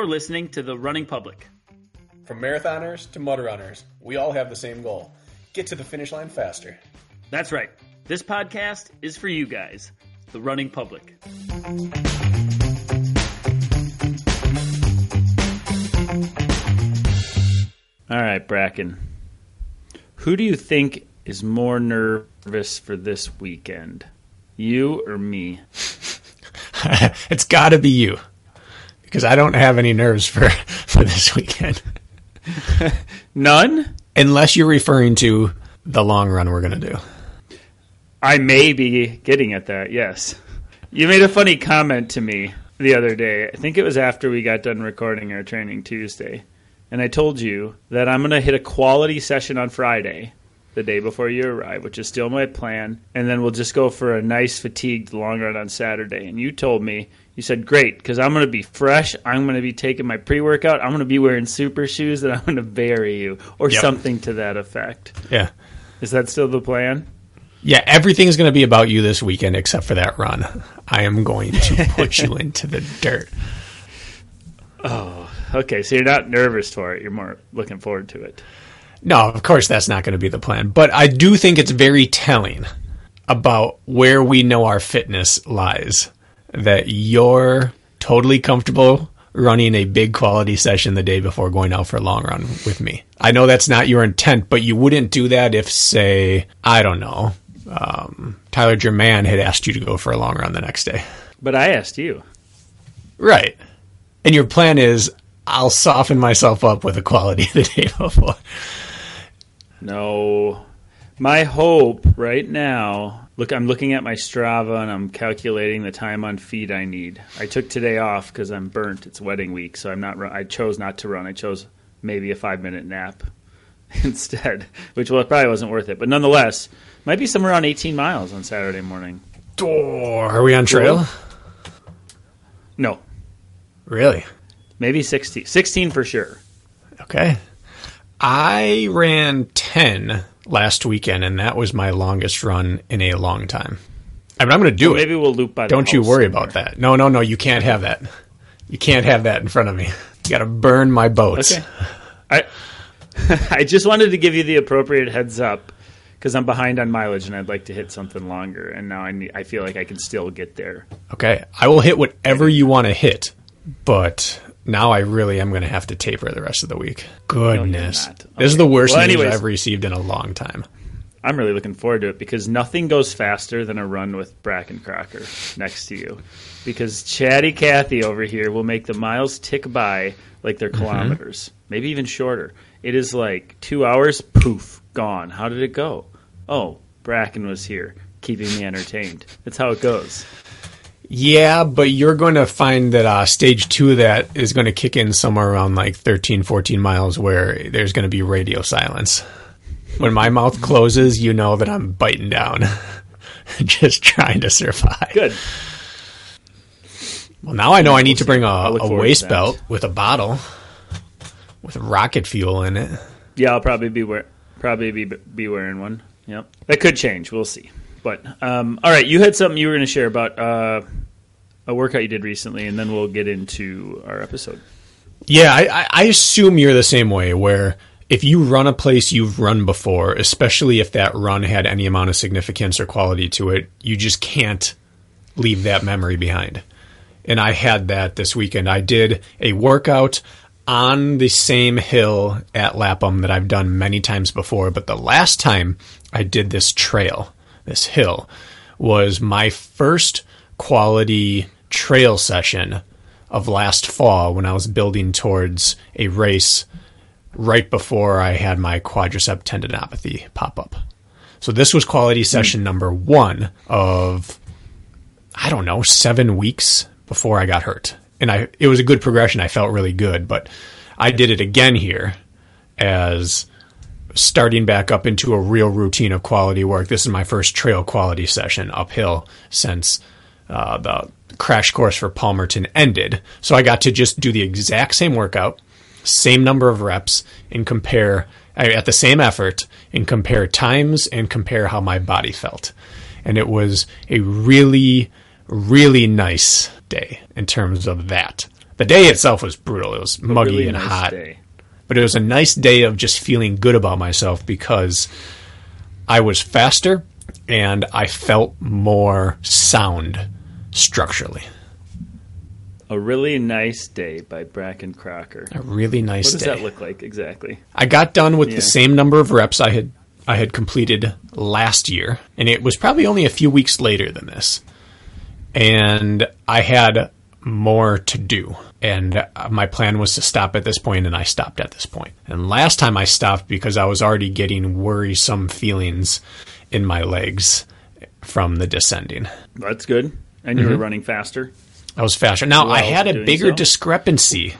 You're listening to The Running Public. From marathoners to mud runners, we all have the same goal get to the finish line faster. That's right. This podcast is for you guys, The Running Public. All right, Bracken. Who do you think is more nervous for this weekend? You or me? it's got to be you because I don't have any nerves for for this weekend. None? Unless you're referring to the long run we're going to do. I may be getting at that, yes. You made a funny comment to me the other day. I think it was after we got done recording our training Tuesday. And I told you that I'm going to hit a quality session on Friday, the day before you arrive, which is still my plan. And then we'll just go for a nice fatigued long run on Saturday. And you told me, you said, great, because I'm going to be fresh. I'm going to be taking my pre workout. I'm going to be wearing super shoes and I'm going to bury you, or Yep. something to that effect. Yeah. Is that still the plan? Yeah, everything's going to be about you this weekend except for that run. I am going to put you into the dirt. Oh, okay, so you're not nervous for it. You're more looking forward to it. No, of course that's not going to be the plan, but I do think it's very telling about where we know our fitness lies. That you're totally comfortable running a big quality session the day before going out for a long run with me. I know that's not your intent, but you wouldn't do that if, say, I don't know, um, Tyler German had asked you to go for a long run the next day. But I asked you. Right. And your plan is I'll soften myself up with a quality the day before. No. My hope right now, look, I'm looking at my Strava and I'm calculating the time on feed I need. I took today off because I'm burnt. It's wedding week, so I'm not. Run- I chose not to run. I chose maybe a five minute nap instead, which well, probably wasn't worth it. But nonetheless, might be somewhere around 18 miles on Saturday morning. Oh, are we on trail? No, Really? maybe 16. 16 for sure. Okay. I ran 10 last weekend, and that was my longest run in a long time. I mean, I'm going to do it. Maybe we'll loop by. Don't you worry somewhere. about that. No, no, no. You can't have that. You can't have that in front of me. You got to burn my boats. Okay. I I just wanted to give you the appropriate heads up because I'm behind on mileage and I'd like to hit something longer. And now I need, I feel like I can still get there. Okay. I will hit whatever you want to hit, but now I really am going to have to taper the rest of the week. Goodness. not. This is the worst Well, news. I've received in a long time. I'm really looking forward to it because nothing goes faster than a run with Bracken Crocker next to you. Because Chatty Cathy over here will make the miles tick by like they're mm-hmm. kilometers, maybe even shorter. It is like two hours, poof, gone. How did it go? Oh, Bracken was here, keeping me entertained. That's how it goes. Yeah, but you're going to find that uh, stage two of that is going to kick in somewhere around like 13, 14 miles where there's going to be radio silence. When my mouth closes, you know that I'm biting down, just trying to survive. Good. Well, now I know I need to bring a, a waist belt with a bottle with rocket fuel in it. Yeah, I'll probably be wear probably be be wearing one. Yep, that could change. We'll see. But um, all right, you had something you were going to share about uh, a workout you did recently, and then we'll get into our episode. Yeah, I, I- I assume you're the same way. Where if you run a place you've run before, especially if that run had any amount of significance or quality to it, you just can't leave that memory behind. And I had that this weekend. I did a workout on the same hill at Lapham that I've done many times before, but the last time I did this trail, this hill, was my first quality trail session of last fall when I was building towards a race right before I had my quadricep tendinopathy pop up. So this was quality session number one of I don't know, seven weeks before I got hurt. And I it was a good progression. I felt really good, but I did it again here as starting back up into a real routine of quality work. This is my first trail quality session uphill since uh, the crash course for Palmerton ended. So I got to just do the exact same workout, same number of reps, and compare at the same effort and compare times and compare how my body felt. And it was a really, really nice day in terms of that. The day itself was brutal. It was muggy Really and nice hot, day. But it was a nice day of just feeling good about myself because I was faster and I felt more sound structurally. A really nice day by Bracken Crocker. A really nice day. What does day. that look like exactly? I got done with Yeah. the same number of reps I had I had completed last year, and it was probably only a few weeks later than this. And I had more to do, and uh, my plan was to stop at this point, and I stopped at this point. And last time I stopped because I was already getting worrisome feelings in my legs from the descending. That's good. And you were running faster. I was faster. Now I had a bigger so? discrepancy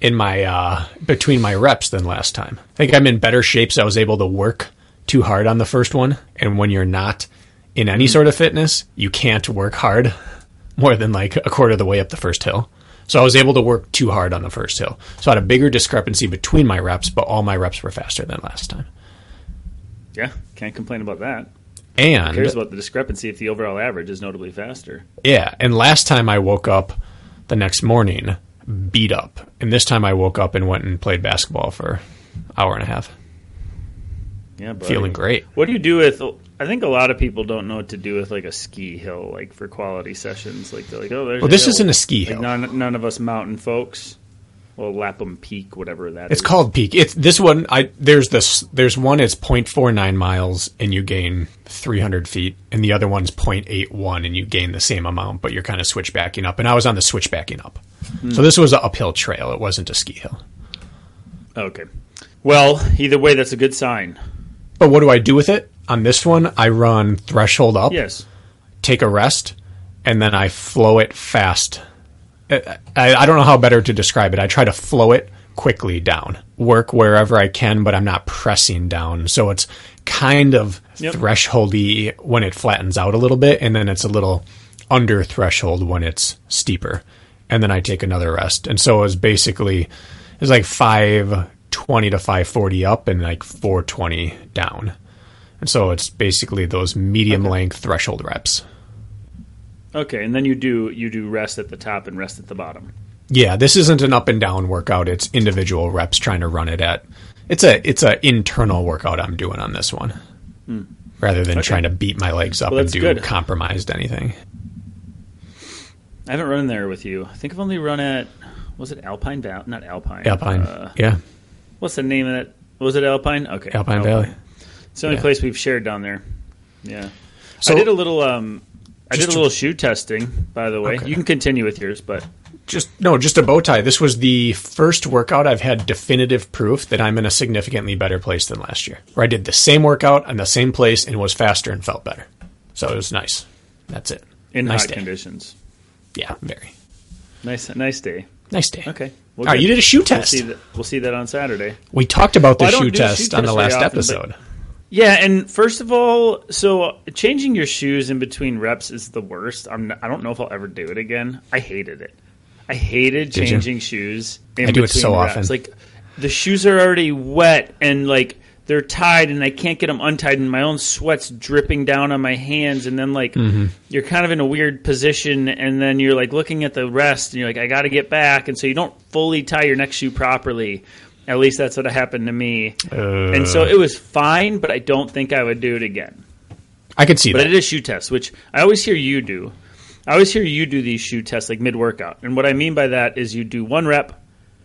in my uh, between my reps than last time. I think I'm in better shape, so I was able to work too hard on the first one. And when you're not in any Mm-hmm. sort of fitness, you can't work hard more than like a quarter of the way up the first hill. So I was able to work too hard on the first hill. So I had a bigger discrepancy between my reps, but all my reps were faster than last time. Yeah, can't complain about that. And Who cares about the discrepancy if the overall average is notably faster? Yeah, and last time I woke up the next morning beat up, and this time I woke up and went and played basketball for an hour and a half, Yeah, buddy. feeling great. What do you do with? I think a lot of people don't know what to do with like a ski hill, like for quality sessions. Like they're like, oh, there's. Well, a this hill. isn't a ski Like hill. none, none of us mountain folks. Well, Lapham Peak, whatever that It's is. called peak. It's this one. I there's this there's one. It's 0.49 miles and you gain 300 feet, and the other one's 0.81 and you gain the same amount, but you're kind of switchbacking up. And I was on the switchbacking up, Hmm. so this was an uphill trail. It wasn't a ski hill. Okay. Well, either way, that's a good sign. But what do I do with it? On this one, I run threshold up. Yes. take a rest, and then I flow it fast. Uh, I, I don't know how better to describe it. I try to flow it quickly down, work wherever I can, but I'm not pressing down. So it's kind of Yep. thresholdy when it flattens out a little bit, and then it's a little under threshold when it's steeper. And then I take another rest. And so it was basically it's like five twenty to five forty up and like four twenty down. And so it's basically those medium length threshold reps. Okay, and then you do you do rest at the top and rest at the bottom. Yeah, this isn't an up and down workout. It's individual reps trying to run it at. It's a it's a internal workout I'm doing on this one, rather than trying to beat my legs up Hmm. Well, and do good. compromised anything. I haven't run there with you. I think I've only run at was it Alpine Valley? Not Alpine. Alpine, Uh, yeah, what's the name of it? Was it Alpine? Okay. Alpine Valley. It's the only Yeah. place we've shared down there. Yeah. So- I did a little um I did a little shoe testing, by the way. Okay. You can continue with yours, but Just no, just a bow tie. This was the first workout I've had definitive proof that I'm in a significantly better place than last year. Where I did the same workout in the same place and was faster and felt better. So it was nice. That's it. in nice hot day. conditions. Yeah, very Nice nice day. nice day. Okay. All right, you did a shoe We'll test. see that we'll see that on Saturday. We talked about the Well, I don't shoe test on the last often, but- episode. Yeah, and first of all, so changing your shoes in between reps is the worst. I'm I don't know if I'll ever do it again. I hated it. I hated Did you? changing shoes. In I do it between so reps. often. Like the shoes are already wet and like they're tied, and I can't get them untied, and my own sweat's dripping down on my hands, and then like Mm-hmm. you're kind of in a weird position, and then you're like looking at the rest, and you're like, I got to get back, and so you don't fully tie your next shoe properly. At least that's what happened to me. Uh, And so it was fine, but I don't think I would do it again. I could see But that. I did a shoe test, which I always hear you do. I always hear you do these shoe tests like mid workout. And what I mean by that is you do one rep,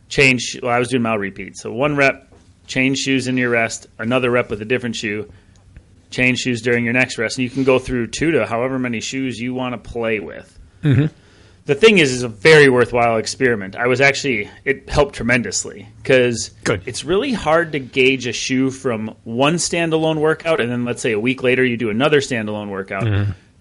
change. Well, I was doing mile repeats. So one rep, change shoes in your rest, another rep with a different shoe, change shoes during your next rest. And you can go through two to however many shoes you want to play with. The thing is, is a very worthwhile experiment. I was actually it helped tremendously because it's really hard to gauge a shoe from one standalone workout and then let's say a week later you do another standalone workout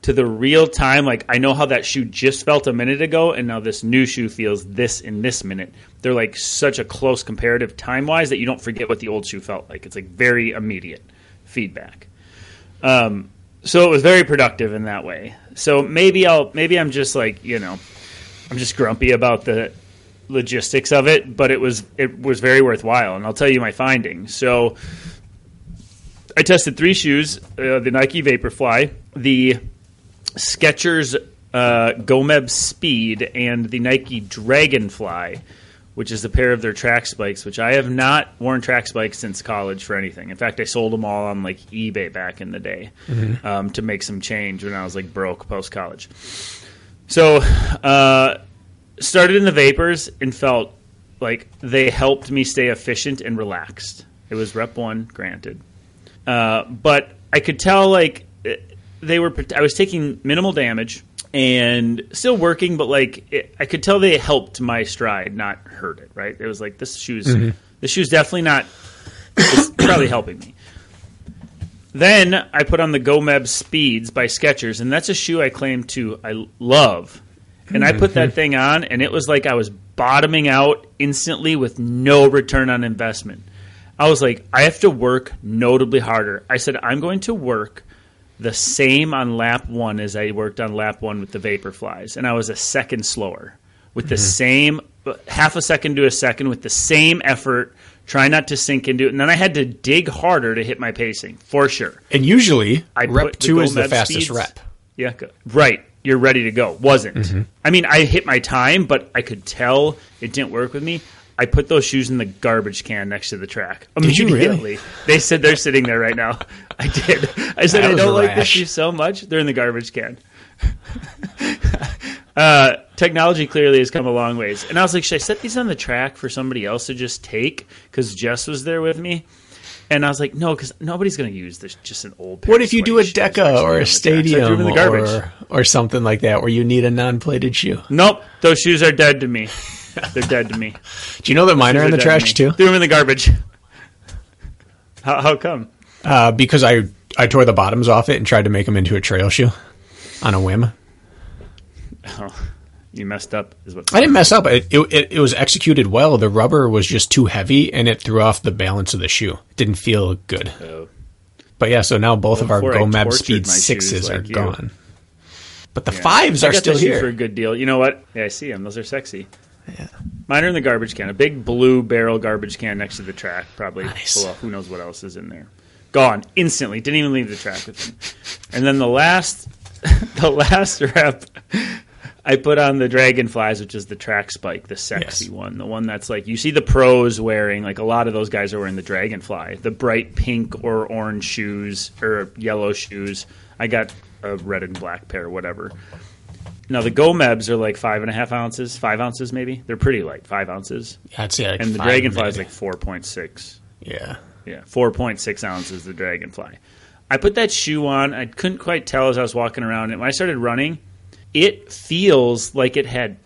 to the real time. Like I know how that shoe just felt a minute ago, and now this new shoe feels this in this minute. They're like such a close comparative time wise that you don't forget what the old shoe felt like. It's like very immediate feedback. Um, so it was very productive in that way. So maybe I'll maybe I'm just like you know I'm just grumpy about the logistics of it, but it was it was very worthwhile, and I'll tell you my findings. So I tested three shoes: uh, the Nike Vaporfly, the Skechers uh, Gomeb Speed and the Nike Dragonfly, which is a pair of their track spikes, which I have not worn track spikes since college for anything. In fact, I sold them all on like eBay back in the day um, to make some change when I was like broke post college. So, uh, started in the vapors and felt like they helped me stay efficient and relaxed. It was rep one, granted, uh, but I could tell like eh, they were. I was taking minimal damage and still working, but like it, I could tell they helped my stride, not hurt it. Right? It was like this shoe's this shoe's definitely not. It's probably helping me. Then I put on the Gomeb Speeds by Skechers, and that's a shoe I claim to I love. And I put that thing on, and it was like I was bottoming out instantly with no return on investment. I was like, I have to work notably harder. I said, I'm going to work the same on lap one as I worked on lap one with the Vaporflies, and I was a second slower with the mm-hmm. same half a second to a second with the same effort. Try not to sink into it, and then I had to dig harder to hit my pacing for sure. And usually, I rep two is the fastest speeds- rep. Yeah, go- right. You're ready to go. Wasn't. I mean, I hit my time, but I could tell it didn't work with me. I put those shoes in the garbage can next to the track you really? immediately. They said they're sitting there right now. I did. I said I don't like this rash. shoe so much. They're in the garbage can. uh, technology clearly has come a long ways, and I was like, should I set these on the track for somebody else to just take? Because Jess was there with me. And I was like, no, because nobody's going to use this. Just an old. pair What if you do a Deca or a on the track. So Stadium them in the garbage. or, or something like that where you need a non-plated shoe? Nope, those shoes are dead to me. They're dead to me. Do you know that mine are in the They're to trash too? Threw them in the garbage. How, how come? Uh, because I I tore the bottoms off it and tried to make them into a trail shoe on a whim. Oh, you messed up, is what. I didn't mess up. It, it it was executed well. The rubber was just too heavy and it threw off the balance of the shoe. It didn't feel good. Oh. But yeah, so now both of our GoMeb Speed sixes are you. gone. But the Yeah. fives I are still here. for a good deal. You know what? Yeah, I see them. Those are sexy. Yeah. Mine are in the garbage can. A big blue barrel garbage can next to the track, probably. Nice. Of who knows what else is in there. Gone instantly. Didn't even leave the track with me. And then the last, the last rep, I put on the Dragonflies, which is the track spike, the sexy Yes. one, the one that's like you see the pros wearing. Like a lot of those guys are wearing the Dragonfly, the bright pink or orange shoes or yellow shoes. I got a red and black pair, whatever. Now the Gomebs are like five and a half ounces, five ounces maybe. They're pretty light, five ounces, I'd say like and the Dragonfly is like four point six. yeah. Yeah, four point six ounces. The Dragonfly. I put that shoe on. I couldn't quite tell as I was walking around. And when I started running, it feels like it had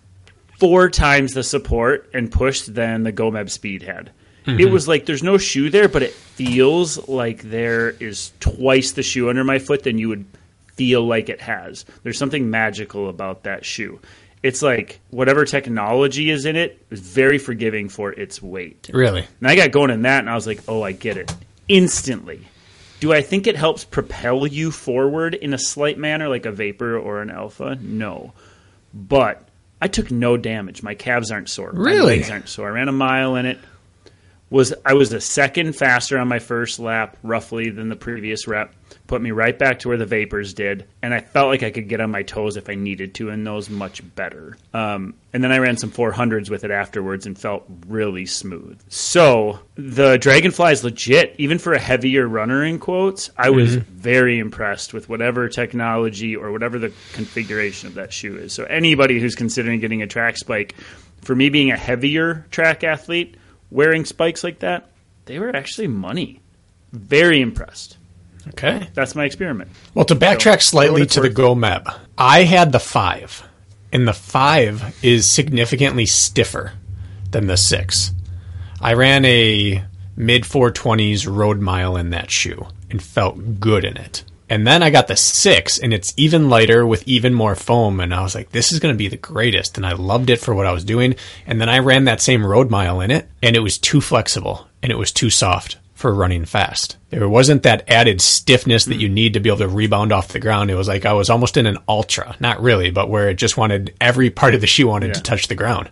four times the support and push than the Gomeb Speed had. It mm-hmm. was like there's no shoe there, but it feels like there is twice the shoe under my foot than you would feel like it has. There's something magical about that shoe. It's like whatever technology is in it is very forgiving for its weight. Really? And I got going in that, and I was like, oh, I get it. Instantly. Do I think it helps propel you forward in a slight manner, like a vapor or an alpha? No. But I took no damage. My calves aren't sore. My Really? legs aren't sore. I ran a mile in it. Was I was a second faster on my first lap, roughly, than the previous rep. Put me right back to where the vapors did, and I felt like I could get on my toes if I needed to, and those much better. Um, and then I ran some 400s with it afterwards and felt really smooth. So the Dragonfly is legit, even for a heavier runner. In quotes, I was very impressed with whatever technology or whatever the configuration of that shoe is. So anybody who's considering getting a track spike, for me being a heavier track athlete, wearing spikes like that, they were actually money. Very impressed. Okay. That's my experiment. Well, to backtrack So, slightly to the worth. Go Meb, I had the five, and the five is significantly stiffer than the six. I ran a mid 420s road mile in that shoe and felt good in it. And then I got the six, and it's even lighter with even more foam. And I was like, this is going to be the greatest. And I loved it for what I was doing. And then I ran that same road mile in it, and it was too flexible and it was too soft for running fast. There wasn't that added stiffness that you need to be able to rebound off the ground. It was like I was almost in an ultra, not really, but where it just wanted every part of the shoe wanted to touch the ground.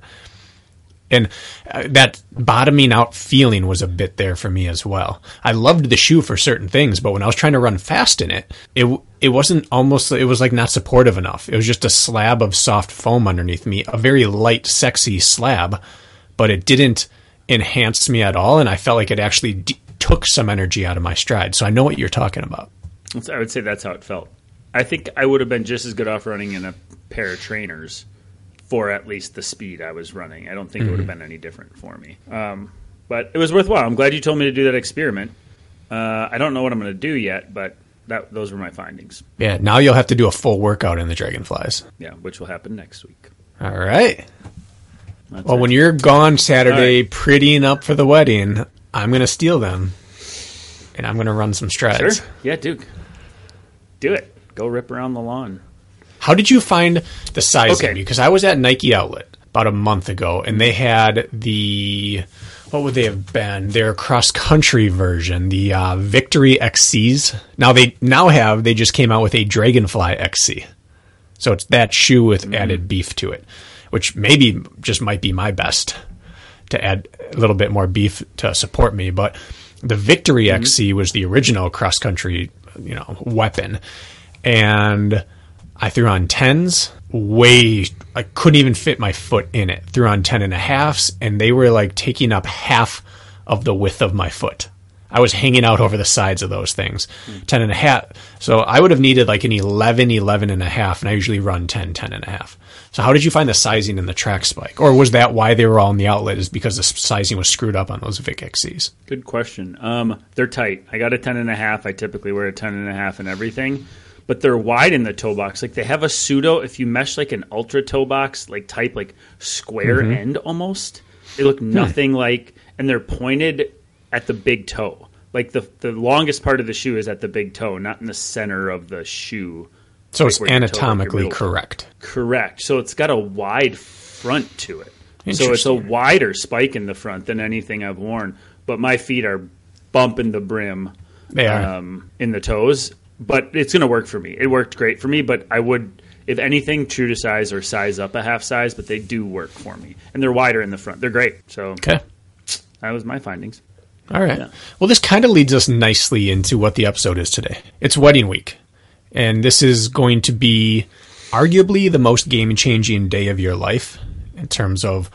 And uh, that bottoming out feeling was a bit there for me as well. I loved the shoe for certain things, but when I was trying to run fast in it, it it wasn't almost it was like not supportive enough. It was just a slab of soft foam underneath me, a very light, sexy slab, but it didn't enhance me at all, and I felt like it actually d- took some energy out of my stride. So I know what you're talking about. I would say that's how it felt. I think I would have been just as good off running in a pair of trainers for at least the speed I was running. I don't think mm-hmm. it would have been any different for me. Um, but it was worthwhile. I'm glad you told me to do that experiment. Uh, I don't know what I'm going to do yet, but that those were my findings. Yeah, now you'll have to do a full workout in the Dragonflies. Yeah, which will happen next week. All right. That's well, it. when you're gone Saturday, right. prettying up for the wedding, I'm going to steal them, and I'm going to run some strides. Sure. Yeah, Duke. Do it. Go rip around the lawn. How did you find the sizing? Okay. Because I was at Nike Outlet about a month ago, and they had the what would they have been? Their cross country version, the uh, Victory XCs. Now they now have they just came out with a Dragonfly XC, so it's that shoe with mm-hmm. added beef to it, which maybe just might be my best to add a little bit more beef to support me. But the Victory mm-hmm. XC was the original cross country, you know, weapon, and I threw on tens way I couldn't even fit my foot in it. Threw on ten and a halfs and they were like taking up half of the width of my foot. I was hanging out over the sides of those things. Mm. 10 and a half. So I would have needed like an 11, 11 and a half, and I usually run 10, 10 and a half. So how did you find the sizing in the track spike? Or was that why they were all in the outlet is because the sizing was screwed up on those Vic XCs? Good question. Um, they're tight. I got a 10 and a half. I typically wear a 10 and a half and everything but they're wide in the toe box. Like they have a pseudo. If you mesh like an Altra toe box, like type like square mm-hmm. end almost, they look hmm. nothing hmm. like, and they're pointed at the big toe. Like the the longest part of the shoe is at the big toe, not in the center of the shoe. So like it's anatomically correct. Correct. So it's got a wide front to it. So it's a wider spike in the front than anything I've worn. But my feet are bumping the brim. Um, in the toes, but it's going to work for me. It worked great for me, but I would, if anything, true to size or size up a half size, but they do work for me. And they're wider in the front. They're great. So okay. that was my findings. All right. Yeah. Well, this kind of leads us nicely into what the episode is today. It's wedding week. And this is going to be arguably the most game changing day of your life in terms of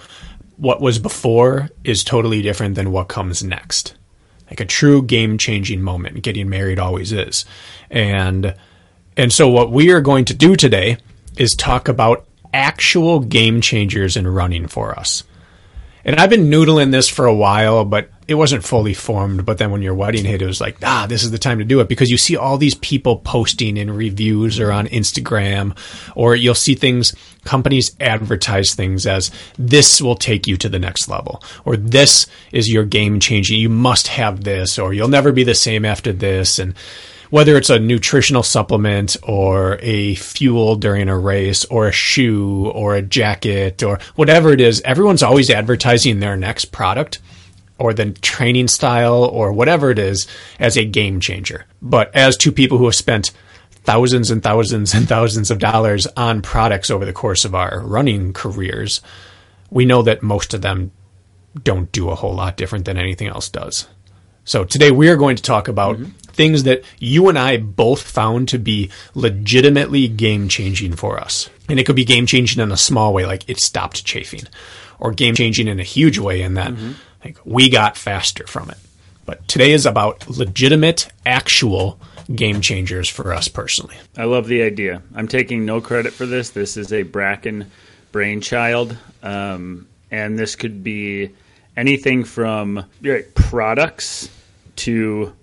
what was before is totally different than what comes next like a true game changing moment. Getting married always is. And and so what we are going to do today is talk about actual game changers in running for us. And I've been noodling this for a while, but it wasn't fully formed. But then when your wedding hit, it was like, ah, this is the time to do it because you see all these people posting in reviews or on Instagram, or you'll see things, companies advertise things as this will take you to the next level, or this is your game changing. You must have this, or you'll never be the same after this. And whether it's a nutritional supplement or a fuel during a race or a shoe or a jacket or whatever it is, everyone's always advertising their next product or the training style or whatever it is as a game changer. But as two people who have spent thousands and thousands and thousands of dollars on products over the course of our running careers, we know that most of them don't do a whole lot different than anything else does. So today we are going to talk about mm-hmm. things that you and I both found to be legitimately game changing for us. And it could be game changing in a small way, like it stopped chafing, or game changing in a huge way in that mm-hmm. Like we got faster from it. But today is about legitimate, actual game changers for us personally. I love the idea. I'm taking no credit for this. This is a Bracken brainchild. Um, and this could be anything from right, products to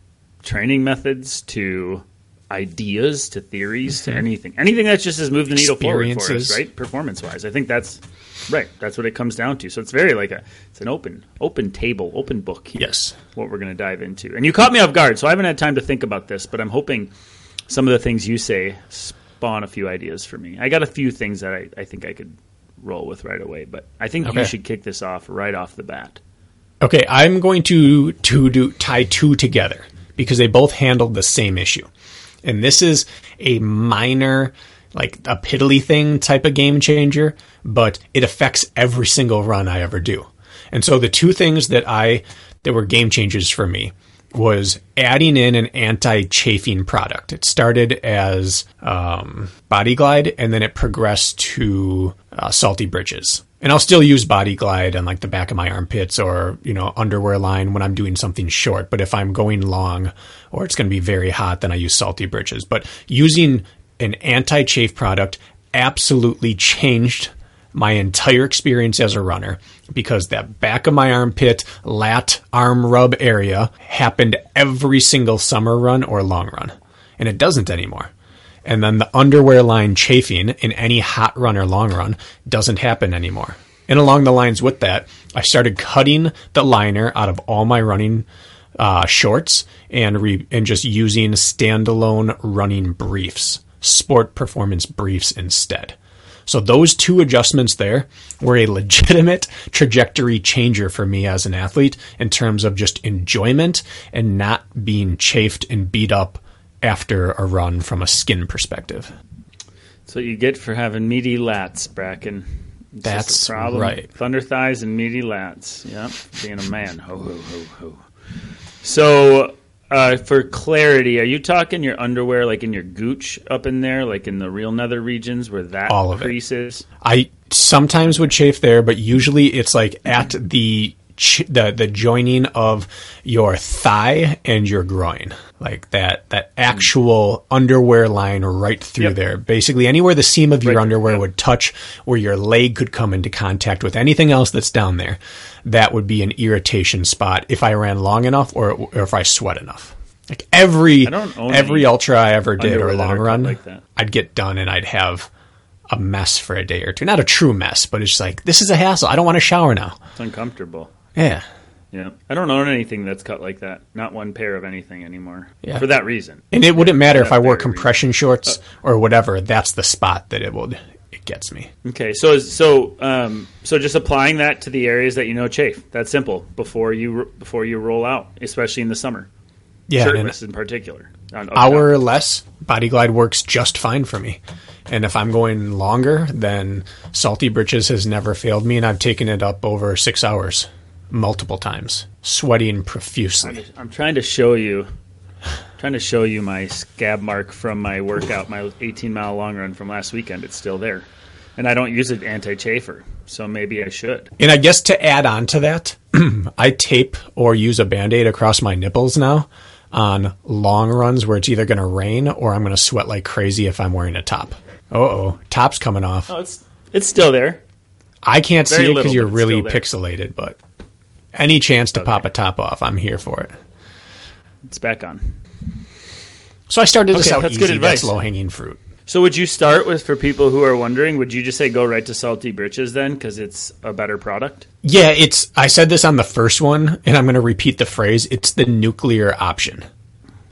training methods to ideas to theories to mm-hmm. anything anything that just has moved the needle forward for us right performance wise i think that's right that's what it comes down to so it's very like a it's an open open table open book here, yes what we're going to dive into and you caught me off guard so i haven't had time to think about this but i'm hoping some of the things you say spawn a few ideas for me i got a few things that i, I think i could roll with right away. But I think okay. you should kick this off right off the bat. Okay, I'm going to to do tie two together because they both handled the same issue, and this is a minor, like a piddly thing type of game changer, but it affects every single run I ever do. And so the two things that I that were game changers for me was adding in an anti-chafing product. It started as um, Body Glide, and then it progressed to uh, Salty Britches. And I'll still use Body Glide on like the back of my armpits or you know underwear line when I'm doing something short. But if I'm going long or it's going to be very hot, then I use Salty Britches. But using an anti-chafe product absolutely changed my entire experience as a runner because that back of my armpit, lat, arm rub area happened every single summer run or long run. And it doesn't anymore. And then the underwear line chafing in any hot run or long run doesn't happen anymore. And along the lines with that, I started cutting the liner out of all my running uh, shorts and re- and just using standalone running briefs, sport performance briefs instead. So those two adjustments there were a legitimate trajectory changer for me as an athlete in terms of just enjoyment and not being chafed and beat up after a run from a skin perspective. What you get for having meaty lats, Bracken. It's That's problem. right. Thunder thighs and meaty lats. Yep, being a man. Ho ho ho ho. So, uh, for clarity, are you talking your underwear like in your gooch up in there, like in the real nether regions where that All of it. is? I sometimes would chafe there, but usually it's like at the ch- the the joining of your thigh and your groin, like that that actual underwear line right through Yep. there. Basically, anywhere the seam of your Right, underwear yep. would touch, where your leg could come into contact with anything else that's down there, that would be an irritation spot if I ran long enough or, or if I sweat enough. Like every I don't own every ultra I ever did or long run, like. I'd get done and I'd have a mess for a day or two. Not a true mess, but it's like this is a hassle. I don't want to shower now. It's uncomfortable. Yeah. Yeah, I don't own anything that's cut like that. Not one pair of anything anymore. Yeah. For that reason. And it wouldn't matter if I wore very compression shorts or whatever. That's the spot that it would it gets me. Okay, so so um, so just applying that to the areas that you know chafe. That's simple before you before you roll out, especially in the summer. Yeah, and Shirtless in particular. On- hour or less, Body Glide works just fine for me. And if I'm going longer, then Salty Britches has never failed me, and I've taken it up over six hours, multiple times, sweating profusely. I'm trying to show you, trying to show you my scab mark from my workout, my 18 mile long run from last weekend. It's still there, and I don't use it anti-chafer, so maybe I should. And I guess to add on to that, I tape or use a band aid across my nipples now on long runs where it's either going to rain or I'm going to sweat like crazy if I'm wearing a top. Uh oh, top's coming off. Oh, it's it's still there. I can't very see it because you're really pixelated, but any chance to pop a top off, I'm here for it. It's back on. So I started this Okay, out that's easy. good advice. That's low hanging fruit. So would you start with for people who are wondering? Would you just say go right to Salty Britches then because it's a better product? Yeah, it's. I said this on the first one, and I'm going to repeat the phrase. It's the nuclear option.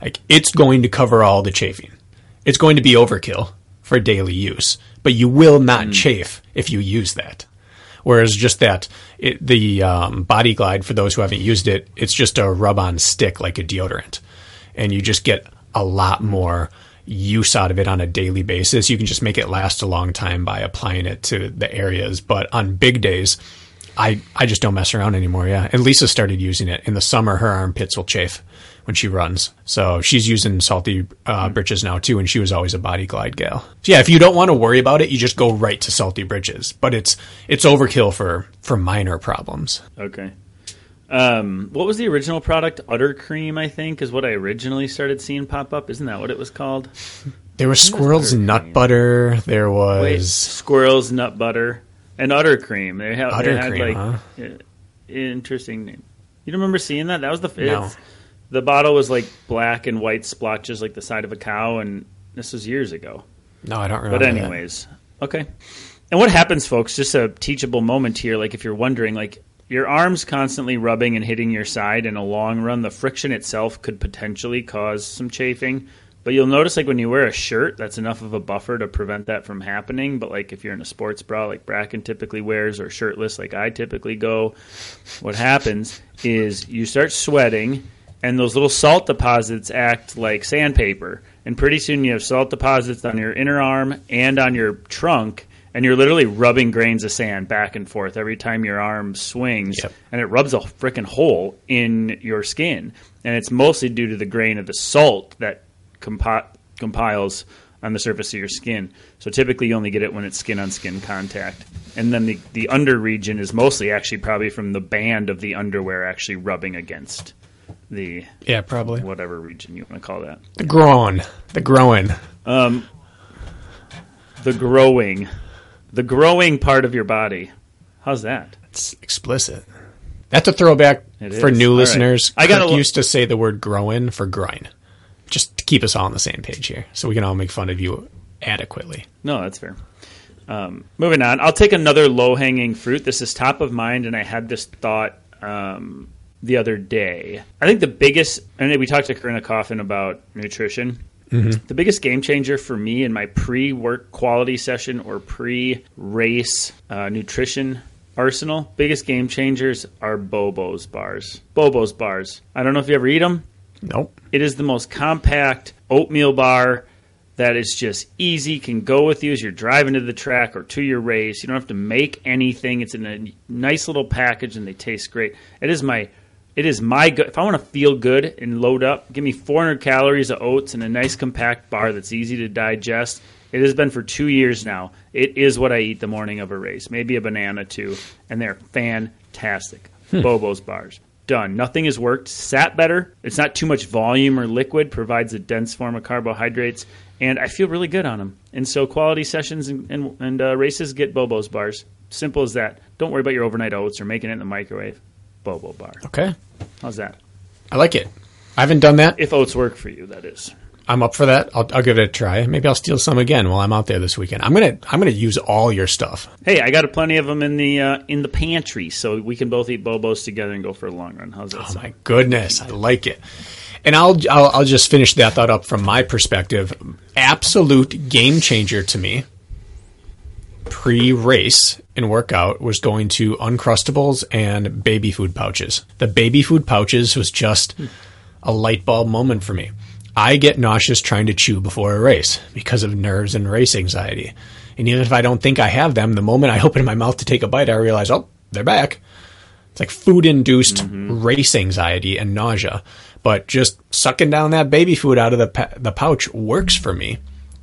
Like it's going to cover all the chafing. It's going to be overkill for daily use, but you will not hmm. chafe if you use that. Whereas just that, it, the um, Body Glide, for those who haven't used it, it's just a rub-on stick like a deodorant, and you just get a lot more use out of it on a daily basis. You can just make it last a long time by applying it to the areas. But on big days, I I just don't mess around anymore. Yeah, and Lisa started using it in the summer. Her armpits will chafe when she runs, so she's using salty uh, britches now too. And she was always a body glide gal. So yeah, if you don't want to worry about it, you just go right to salty britches. But it's it's overkill for for minor problems. Okay. Um, what was the original product? Utter Cream, I think, is what I originally started seeing pop up. Isn't that what it was called? There was squirrels Buttercream. nut butter. There was Wait, squirrels, nut butter, and Utter Cream. They, ha- they had Uttercream, like huh? uh, interesting name. You don't remember seeing that? That was the No. The bottle was like black and white splotches, like the side of a cow, and this was years ago. no, I don't remember. But that. anyways, okay. And what happens, folks? Just a teachable moment here. Like if you're wondering, like your arms constantly rubbing and hitting your side in a long run, the friction itself could potentially cause some chafing. But you'll notice, like when you wear a shirt, that's enough of a buffer to prevent that from happening. But like if you're in a sports bra, like Bracken typically wears, or shirtless, like I typically go, what happens is you start sweating and those little salt deposits act like sandpaper and pretty soon you have salt deposits on your inner arm and on your trunk and you're literally rubbing grains of sand back and forth every time your arm swings, Yep. and it rubs a freaking hole in your skin. And it's mostly due to the grain of the salt that compi- compiles on the surface of your skin. So typically, you only get it when it's skin on skin contact. And then the, the under region is mostly actually probably from the band of the underwear actually rubbing against the Yeah, probably. whatever region you want to call that. The groin. The groin. Um, the growing, the growing part of your body. How's that? It's explicit. That's a throwback It for is. new All right. listeners. I gotta Kirk look- used to say the word groin for groin. Just to keep us all on the same page here. So we can all make fun of you adequately. No, that's fair. Um, moving on, I'll take another low hanging fruit. This is top of mind, and I had this thought um, the other day. I think the biggest, and we talked to Karina Coffin about nutrition. The biggest game changer for me in my pre work quality session or pre race uh, nutrition arsenal, biggest game changers are Bobo's bars. Bobo's bars. I don't know if you ever eat them. Nope. It is the most compact oatmeal bar that is just easy, can go with you as you're driving to the track or to your race. You don't have to make anything. It's in a nice little package and they taste great. It is my it is my good. If I want to feel good and load up, give me 400 calories of oats and a nice compact bar that's easy to digest. It has been for two years now. It is what I eat the morning of a race. Maybe a banana too, and they're fantastic. Bobo's bars done. Nothing has worked. Sat better. It's not too much volume or liquid. Provides a dense form of carbohydrates, and I feel really good on them. And so, quality sessions and and, and uh, races get Bobo's bars. Simple as that. Don't worry about your overnight oats or making it in the microwave. Bobo bar. Okay. How's that? I like it. I haven't done that. If oats work for you, that is. I'm up for that. I'll, I'll give it a try. Maybe I'll steal some again while I'm out there this weekend. I'm gonna I'm gonna use all your stuff. Hey, I got a plenty of them in the uh, in the pantry, so we can both eat Bobos together and go for a long run. How's that? Oh sound? my goodness, I like it. And I'll, I'll I'll just finish that thought up from my perspective. Absolute game changer to me. Pre-race and workout was going to Uncrustables and baby food pouches. The baby food pouches was just a light bulb moment for me. I get nauseous trying to chew before a race because of nerves and race anxiety. And even if I don't think I have them, the moment I open my mouth to take a bite, I realize, oh, they're back. It's like food induced mm-hmm. race anxiety and nausea. But just sucking down that baby food out of the, pa- the pouch works for me.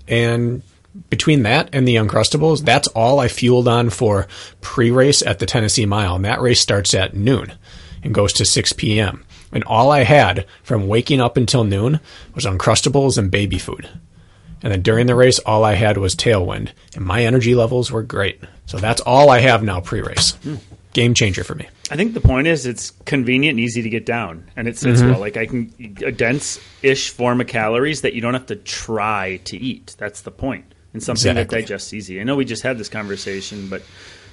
And between that and the Uncrustables, that's all I fueled on for pre race at the Tennessee Mile. And that race starts at noon and goes to 6 p.m. And all I had from waking up until noon was Uncrustables and baby food. And then during the race, all I had was tailwind. And my energy levels were great. So that's all I have now pre race. Hmm. Game changer for me. I think the point is it's convenient and easy to get down, and it sits mm-hmm. well. Like I can a dense-ish form of calories that you don't have to try to eat. That's the point, and something Exactly. that digests easy. I know we just had this conversation, but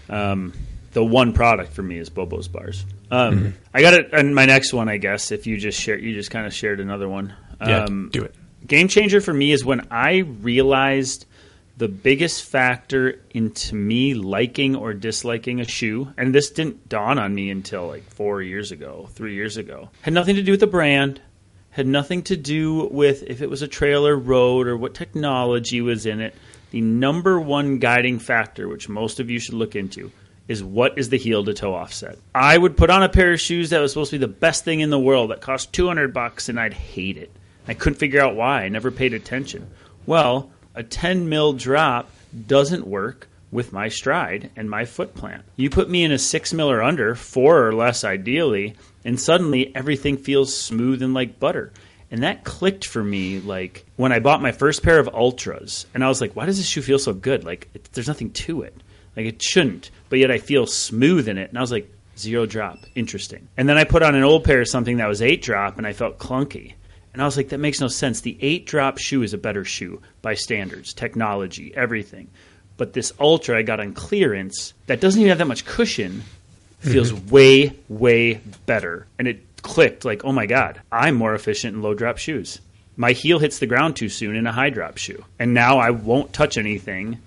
um, the one product for me is Bobo's bars. Um, I got it, and my next one, I guess, if you just share, you just kind of shared another one. Yeah, Um, do it. game changer for me is when I realized the biggest factor into me liking or disliking a shoe, and this didn't dawn on me until like four years ago, three years ago, had nothing to do with the brand, had nothing to do with if it was a trail or road or what technology was in it. The number one guiding factor, which most of you should look into, is what is the heel to toe offset. I would put on a pair of shoes that was supposed to be the best thing in the world that cost 200 bucks and I'd hate it. I couldn't figure out why. I never paid attention. Well, a 10 mil drop doesn't work with my stride and my foot plant. You put me in a 6 mil or under, 4 or less ideally, and suddenly everything feels smooth and like butter. And that clicked for me like when I bought my first pair of Altras. And I was like, why does this shoe feel so good? Like, it, there's nothing to it. Like, it shouldn't. But yet I feel smooth in it. And I was like, zero drop. Interesting. And then I put on an old pair of something that was eight drop and I felt clunky. And I was like, that makes no sense. The eight drop shoe is a better shoe by standards, technology, everything. But this Altra I got on clearance that doesn't even have that much cushion feels mm-hmm. way, way better. And it clicked like, oh my God, I'm more efficient in low drop shoes. My heel hits the ground too soon in a high drop shoe. And now I won't touch anything.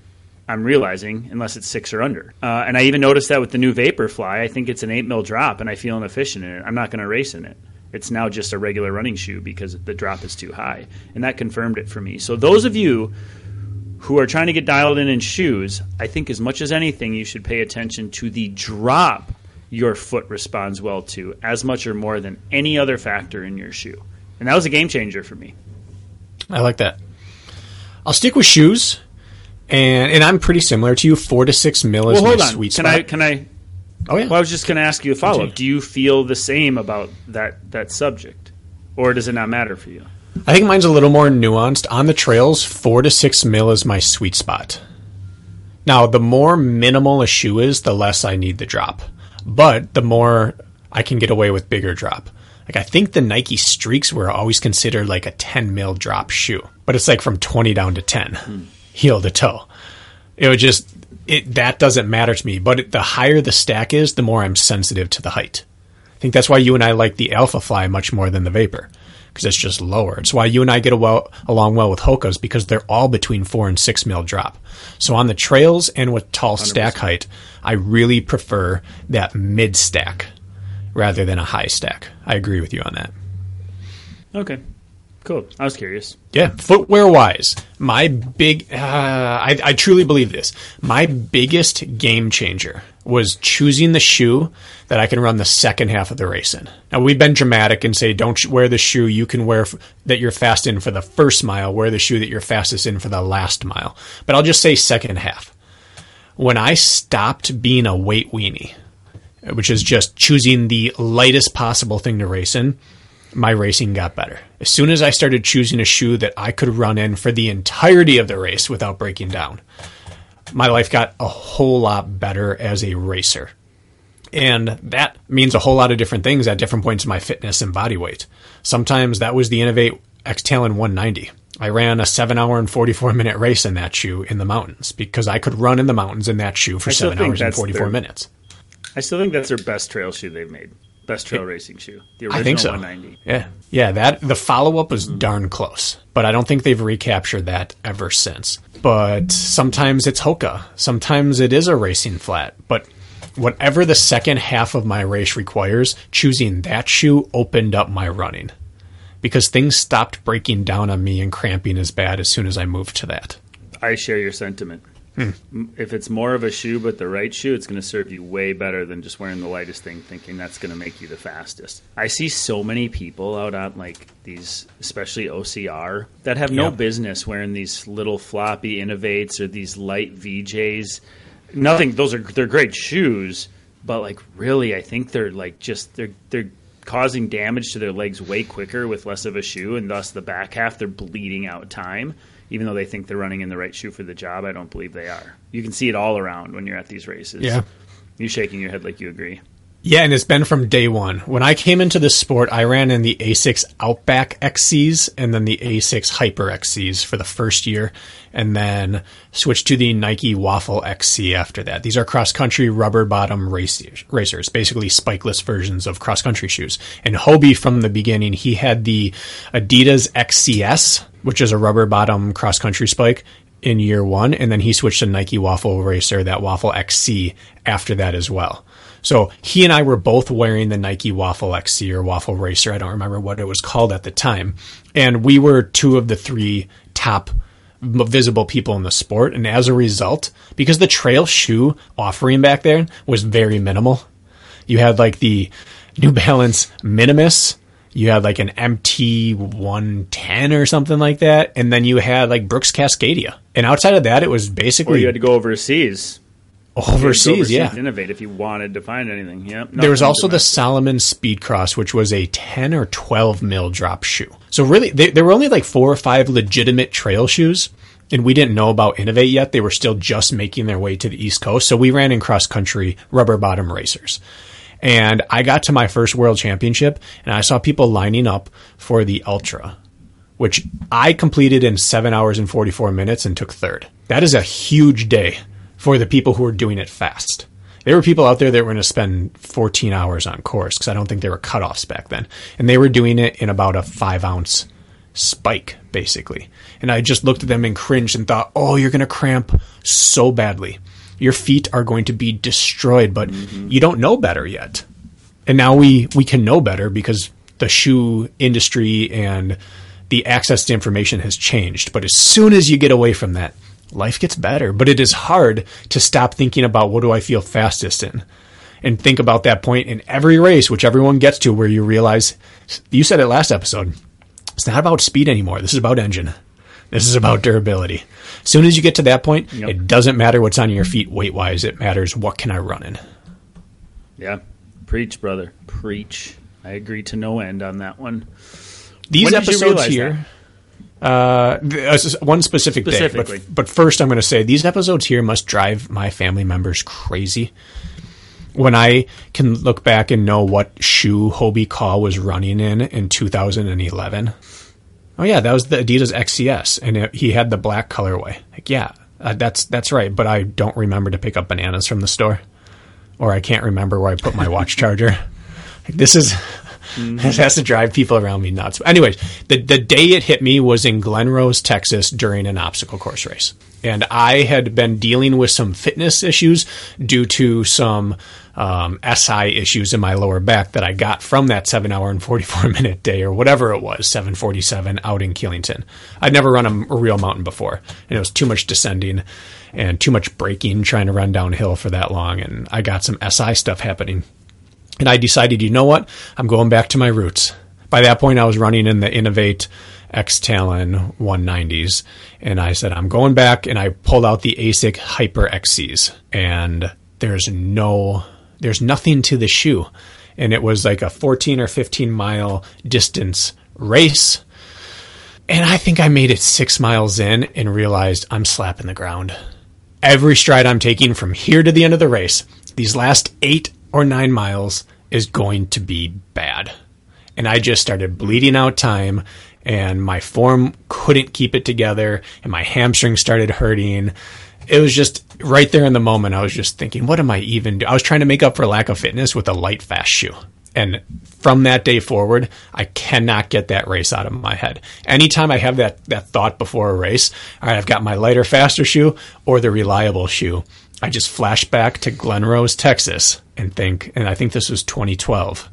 I'm realizing unless it's six or under. Uh, and I even noticed that with the new Vaporfly. I think it's an eight mil drop, and I feel inefficient in it. I'm not going to race in it. It's now just a regular running shoe because the drop is too high, and that confirmed it for me. So those of you who are trying to get dialed in in shoes, I think as much as anything, you should pay attention to the drop your foot responds well to, as much or more than any other factor in your shoe. And that was a game changer for me. I like that. I'll stick with shoes, and and I'm pretty similar to you. Four to six mil is Well, hold my on. sweet Can spot. I? Can I? oh yeah. Well, I was just going to ask you a follow up. Do you feel the same about that that subject, or does it not matter for you? I think mine's a little more nuanced. On the trails, four to six mil is my sweet spot. Now, the more minimal a shoe is, the less I need the drop. But the more I can get away with bigger drop. Like I think the Nike Streaks were always considered like a 10 mil drop shoe, but it's like from 20 down to 10, hmm. heel to toe. It would just it that doesn't matter to me. But it, the higher the stack is, the more I'm sensitive to the height. I think that's why you and I like the Alpha Fly much more than the Vapor because it's just lower. It's why you and I get a well, along well with Hoka's because they're all between four and six mil drop. So on the trails and with tall stack height, I really prefer that mid stack rather than a high stack. I agree with you on that. Okay, cool. I was curious. Yeah, footwear wise, my big, uh, I, I truly believe this. My biggest game changer was choosing the shoe that I can run the second half of the race in. Now we've been dramatic and say don't wear the shoe you can wear f- that you're fast in for the first mile. Wear the shoe that you're fastest in for the last mile. But I'll just say second half. When I stopped being a weight weenie, which is just choosing the lightest possible thing to race in, my racing got better. As soon as I started choosing a shoe that I could run in for the entirety of the race without breaking down, my life got a whole lot better as a racer. And that means a whole lot of different things at different points in my fitness and body weight. Sometimes that was the Inov-8 X Talon 190. I ran a seven hour and 44 minute race in that shoe in the mountains because I could run in the mountains in that shoe for seven hours and 44 their- minutes. I still think that's their best trail shoe they've made. Best trail racing shoe. The original I think so. 190. Yeah, yeah. That the follow up was darn close, but I don't think they've recaptured that ever since. But sometimes it's Hoka, sometimes it is a racing flat. But whatever the second half of my race requires, choosing that shoe opened up my running because things stopped breaking down on me and cramping as bad as soon as I moved to that. I share your sentiment. Hmm. M- If it's more of a shoe, but the right shoe, it's going to serve you way better than just wearing the lightest thing, thinking that's going to make you the fastest. I see so many people out on like these, especially OCR, that have no Yeah. business wearing these little floppy Inov-8s or these light VJs. Nothing; those are they're great shoes, but like really, I think they're like just they're they're causing damage to their legs way quicker with less of a shoe, and thus the back half they're bleeding out time. Even though they think they're running in the right shoe for the job, I don't believe they are. You can see it all around when you're at these races. Yeah. you shaking your head like you agree. Yeah, and it's been from day one. When I came into this sport, I ran in the ASICS Outback XCs and then the ASICS Hyper XCs for the first year, and then switched to the Nike Waffle XC after that. These are cross country rubber bottom race, racers, basically spikeless versions of cross country shoes. And Hobie from the beginning, he had the Adidas XCS, which is a rubber bottom cross country spike in year one, and then he switched to Nike Waffle Racer, that Waffle XC after that as well. So he and I were both wearing the Nike Waffle XC or Waffle Racer. I don't remember what it was called at the time. And we were two of the three top visible people in the sport. And as a result, because the trail shoe offering back there was very minimal, you had like the New Balance Minimus. You had like an MT 110 or something like that. And then you had like Brooks Cascadia. And outside of that, it was Or basically you had to go overseas. You had to go overseas. Yeah. Inov-8 if you wanted to find anything. Yep. There was also the. Salomon Speedcross, which was a 10 or 12 mil drop shoe. So really, they, there were only like four or five legitimate trail shoes. And we didn't know about Inov-8 yet. They were still just making their way to the East Coast. So we ran in cross country rubber bottom racers. And I got to my first world championship and I saw people lining up for the Ultra, which I completed in seven hours and 44 minutes and took third. That is a huge day for the people who are doing it fast. There were people out there that were going to spend 14 hours on course because I don't think there were cutoffs back then. And they were doing it in about a five ounce spike, basically. And I just looked at them and cringed and thought, oh, you're going to cramp so badly. Your feet are going to be destroyed, but mm-hmm. you don't know better yet. And now we, we can know better because the shoe industry and the access to information has changed. But as soon as you get away from that, life gets better. But it is hard to stop thinking about what do I feel fastest in and think about that point in every race, which everyone gets to, where you realize you said it last episode. It's not about speed anymore. This is about engine. This is about durability. As soon as you get to that point, Yep. it doesn't matter what's on your feet weight wise. It matters what can I run in. Yeah. Preach, brother. Preach. I agree to no end on that one. These When episodes here, uh, th- uh, one specific day. But, but first, I'm going to say these episodes here must drive my family members crazy. When I can look back and know what shoe Hobie Call was running in in 2011. Oh yeah, that was the Adidas XCS, and it, he had the black colorway. Like, yeah, uh, that's that's right. But I don't remember to pick up bananas from the store, or I can't remember where I put my watch charger. Like, this is this has to drive people around me nuts. Anyways, the the day it hit me was in Glen Rose, Texas, during an obstacle course race, and I had been dealing with some fitness issues due to some um, SI issues in my lower back that I got from that seven hour and forty four minute day or whatever it was, seven forty seven out in Killington. I'd never run a, a real mountain before, and it was too much descending and too much braking trying to run downhill for that long, and I got some SI stuff happening. And I decided, you know what? I'm going back to my roots. By that point, I was running in the Inov-8 X Talon 190s. And I said, I'm going back. And I pulled out the ASIC Hyper XCs. And there's no, there's nothing to the shoe. And it was like a 14 or 15 mile distance race. And I think I made it six miles in and realized I'm slapping the ground. Every stride I'm taking from here to the end of the race, these last eight or nine miles is going to be bad. And I just started bleeding out time, and my form couldn't keep it together, and my hamstring started hurting. It was just right there in the moment. I was just thinking, what am I even doing? I was trying to make up for lack of fitness with a light, fast shoe. And from that day forward, I cannot get that race out of my head. Anytime I have that, that thought before a race, all right, I've got my lighter, faster shoe or the reliable shoe. I just flash back to Glen Rose, Texas, and think, and I think this was 2012,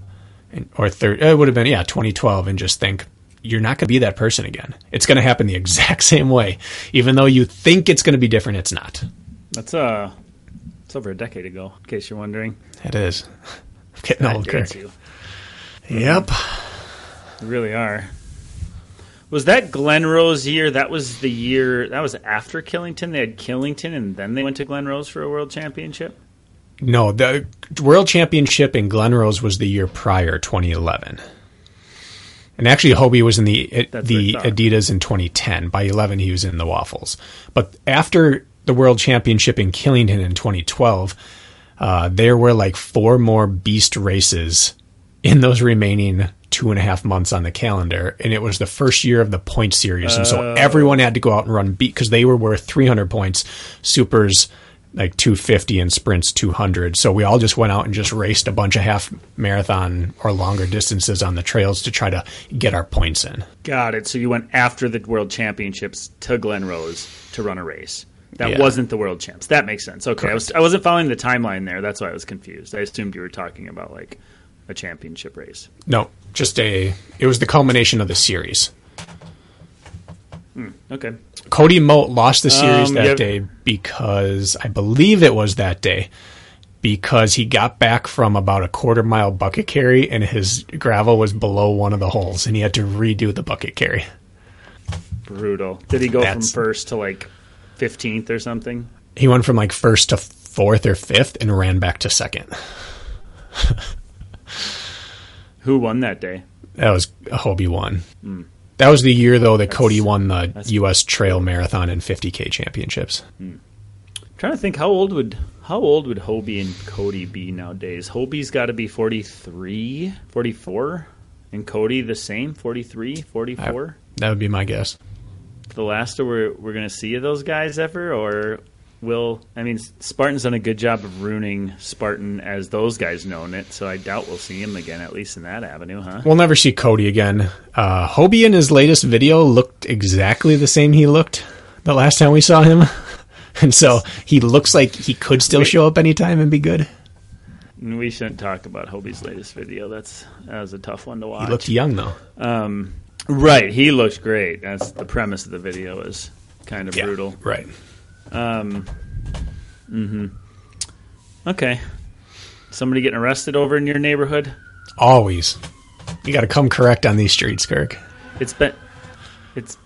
and, or third, it would have been yeah 2012, and just think you're not going to be that person again. It's going to happen the exact same way, even though you think it's going to be different. It's not. That's uh, it's over a decade ago. In case you're wondering, It is. I'm getting old, Kirk. you. Yep. You really are. Was that Glen Rose year? That was the year. That was after Killington. They had Killington, and then they went to Glen Rose for a world championship. No, the World Championship in Glen Rose was the year prior, 2011. And actually, Hobie was in the That's the what I thought. Adidas in 2010. By 11, he was in the Waffles. But after the World Championship in Killington in 2012, uh, there were like four more beast races in those remaining two and a half months on the calendar, and it was the first year of the point series, and so oh. everyone had to go out and run beat because they were worth 300 points, supers like 250 and sprints 200. So we all just went out and just raced a bunch of half marathon or longer distances on the trails to try to get our points in. Got it. So you went after the world championships to Glen Rose to run a race. That Yeah. wasn't the world champs. That makes sense. Okay, I was I wasn't following the timeline there. That's why I was confused. I assumed you were talking about like a championship race. No, just a. It was the culmination of the series. Okay. Cody Moat lost the series Um, that yep. day because I believe it was that day because he got back from about a quarter mile bucket carry and his gravel was below one of the holes and he had to redo the bucket carry. Brutal. Did he go That's- from first to like fifteenth or something? He went from like first to fourth or fifth and ran back to second. Who won that day? That was Hobie one. Hmm. That was the year though that Cody won the U.S. Trail Marathon and 50k championships. Hmm. trying to think how old would how old would Hobie and Cody be nowadays? Hobie's got to be 43, 44, and Cody the same, 43, 44. That would be my guess. the last we're we're gonna see of those guys ever, or will I mean Spartan's done a good job of ruining Spartan as those guys known it, so I doubt we'll see him again, at least in that avenue, huh? We'll never see Cody again. Uh, Hobie in his latest video looked exactly the same he looked the last time we saw him. And so he looks like he could still show up anytime and be good. We shouldn't talk about Hobie's latest video. That's that was a tough one to watch. He looked young though. um, right, he looked great. That's the premise of the video is kind of brutal. Right. Um, mm-hmm. Okay. Somebody getting arrested over in your neighborhood? Always. You got to come correct on these streets, Kirk. It's been. It's.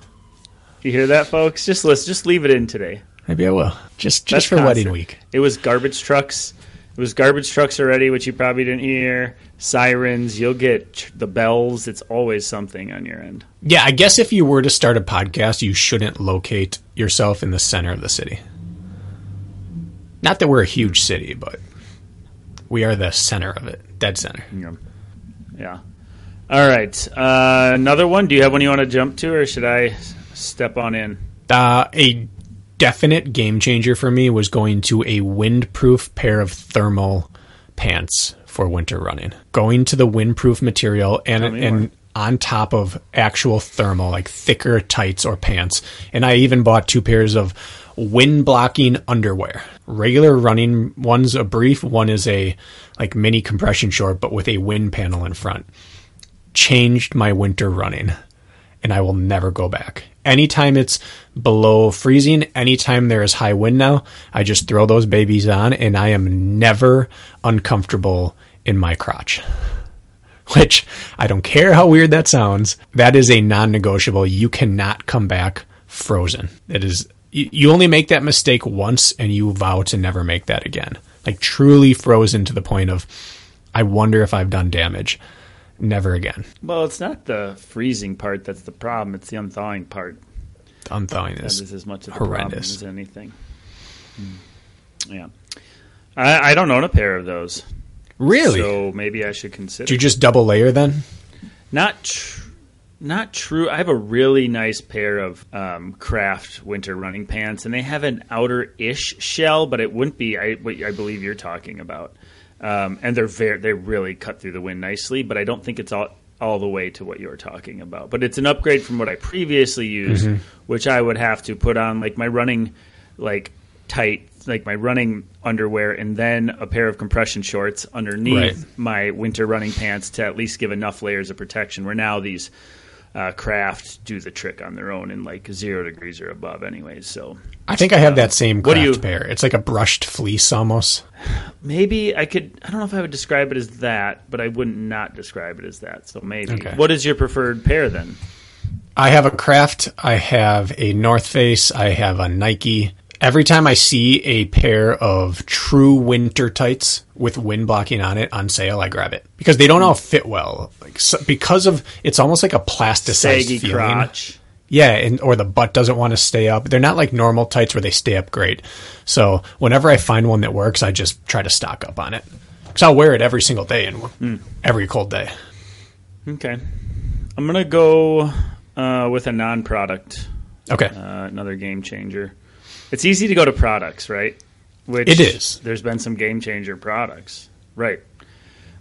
You hear that, folks? Just listen. Just leave it in today. Maybe I will. Just just That's for wedding week. It was garbage trucks. It was garbage trucks already, which you probably didn't hear. Sirens. You'll get tr- the bells. It's always something on your end. Yeah, I guess if you were to start a podcast, you shouldn't locate yourself in the center of the city. Not that we're a huge city, but we are the center of it, dead center. Yeah. Yeah. All right. Uh, another one. Do you have one you want to jump to, or should I step on in? Uh, a definite game changer for me was going to a windproof pair of thermal pants for winter running. Going to the windproof material and and on top of actual thermal, like thicker tights or pants. And I even bought two pairs of wind blocking underwear. Regular running one's a brief, one is a like mini compression short, but with a wind panel in front. Changed my winter running and I will never go back. Anytime it's below freezing, anytime there is high wind now, I just throw those babies on and I am never uncomfortable in my crotch. Which I don't care how weird that sounds. That is a non negotiable. You cannot come back frozen. It is, you, you only make that mistake once and you vow to never make that again. Like truly frozen to the point of, I wonder if I've done damage. Never again. Well, it's not the freezing part that's the problem. It's the unthawing part Unthawing that is is as much of the problem horrendous. as anything. Hmm. Yeah. I, I don't own a pair of those. really. So maybe I should consider. Do you just double layer then? Not tr- not true. I have a really nice pair of um, craft winter running pants, and they have an outer-ish shell, but it wouldn't be I, what I believe you're talking about. Um, and they're very they really cut through the wind nicely, but I don't think it's all all the way to what you're talking about. But it's an upgrade from what I previously used, which I would have to put on like my running like tight like my running underwear and then a pair of compression shorts underneath Right. my winter running pants to at least give enough layers of protection. Where now these uh, craft do the trick on their own in like zero degrees or above, anyways. So I think I have that same what craft do you- pair. It's like a brushed fleece almost. maybe I could. I don't know if I would describe it as that, but I wouldn't not describe it as that. So maybe. Okay. What is your preferred pair then? I have a craft. I have a North Face. I have a Nike. Every time I see a pair of true winter tights with wind blocking on it on sale, I grab it because they don't all fit well. Like so, because of it's almost like a plasticized Saggy feeling. crotch. Yeah, and or the butt doesn't want to stay up. They're not like normal tights where they stay up great. So whenever I find one that works, I just try to stock up on it. Because I'll wear it every single day and every cold day. Okay. I'm gonna go uh, with a non-product. Okay. Uh, another game changer. It's easy to go to products, right? Which It is. There's been some game changer products, right?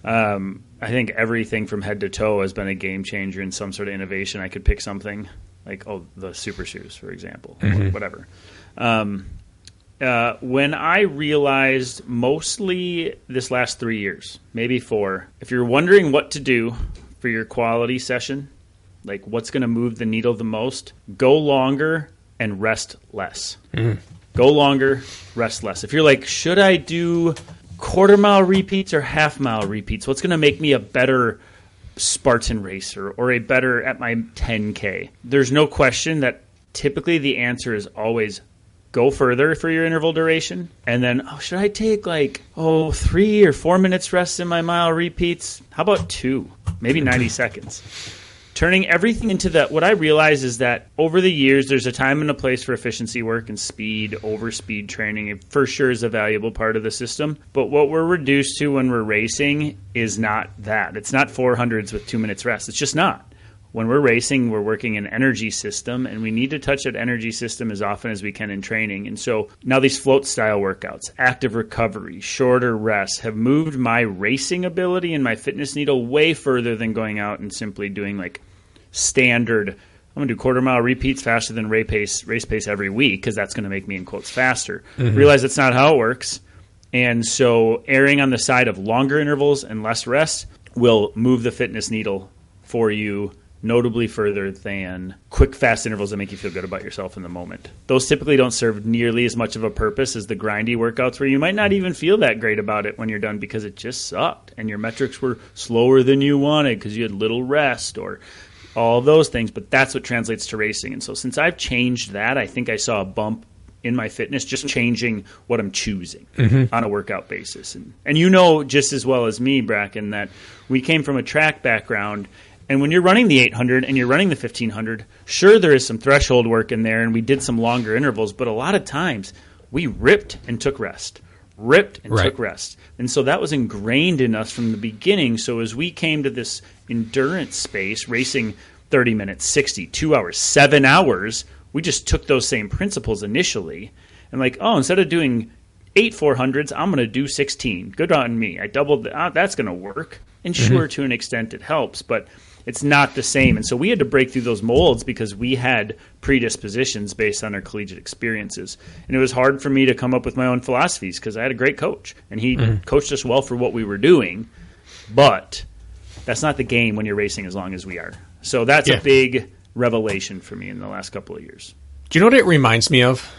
Um, I think everything from head to toe has been a game changer in some sort of innovation. I could pick something like oh the super shoes, for example, or whatever. Um, uh, when I realized mostly this last three years, maybe four, if you're wondering what to do for your quality session, like what's going to move the needle the most, go longer and rest less. Go longer, rest less. If you're like, should I do quarter mile repeats or half mile repeats? What's going to make me a better Spartan racer or a better at my 10K? There's no question that typically the answer is always go further for your interval duration. And then, oh, should I take like, oh, three or four minutes rest in my mile repeats? How about two? Maybe 90 seconds turning everything into that what i realize is that over the years there's a time and a place for efficiency work and speed over speed training. It for sure is a valuable part of the system. But what we're reduced to when we're racing is not that. It's not 400s with two minutes rest. It's just not when we're racing, we're working an energy system, and we need to touch that energy system as often as we can in training. And so now these float style workouts, active recovery, shorter rests have moved my racing ability and my fitness needle way further than going out and simply doing like standard. I'm gonna do quarter mile repeats faster than race pace, race pace every week because that's gonna make me in quotes faster. Mm-hmm. Realize that's not how it works. And so, erring on the side of longer intervals and less rest will move the fitness needle for you notably further than quick, fast intervals that make you feel good about yourself in the moment. Those typically don't serve nearly as much of a purpose as the grindy workouts where you might not even feel that great about it when you're done because it just sucked and your metrics were slower than you wanted because you had little rest or all those things. But that's what translates to racing. And so since I've changed that, I think I saw a bump in my fitness, just changing what I'm choosing mm-hmm. on a workout basis. And, and you know just as well as me, Bracken, that we came from a track background and when you're running the 800 and you're running the 1500, sure, there is some threshold work in there, and we did some longer intervals, but a lot of times we ripped and took rest, ripped and right. took rest. And so that was ingrained in us from the beginning. So as we came to this endurance space, racing 30 minutes, 60, two hours, seven hours, we just took those same principles initially. And like, oh, instead of doing eight 400s, I'm going to do 16. Good on me. I doubled, the, oh, that's going to work. And mm-hmm. sure, mm-hmm. to an extent, it helps. But it's not the same. And so we had to break through those molds because we had predispositions based on our collegiate experiences. And it was hard for me to come up with my own philosophies because I had a great coach and he mm-hmm. coached us well for what we were doing. But that's not the game when you're racing as long as we are. So that's yeah. a big revelation for me in the last couple of years. Do you know what it reminds me of?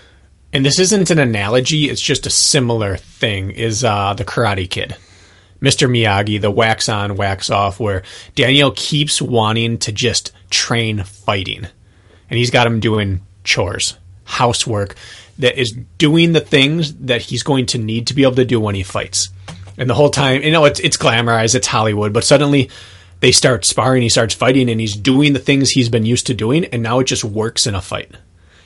And this isn't an analogy, it's just a similar thing, is uh, the Karate Kid. Mr. Miyagi, the wax on, wax off, where Daniel keeps wanting to just train fighting. And he's got him doing chores, housework, that is doing the things that he's going to need to be able to do when he fights. And the whole time, you know, it's, it's glamorized, it's Hollywood, but suddenly they start sparring, he starts fighting, and he's doing the things he's been used to doing, and now it just works in a fight.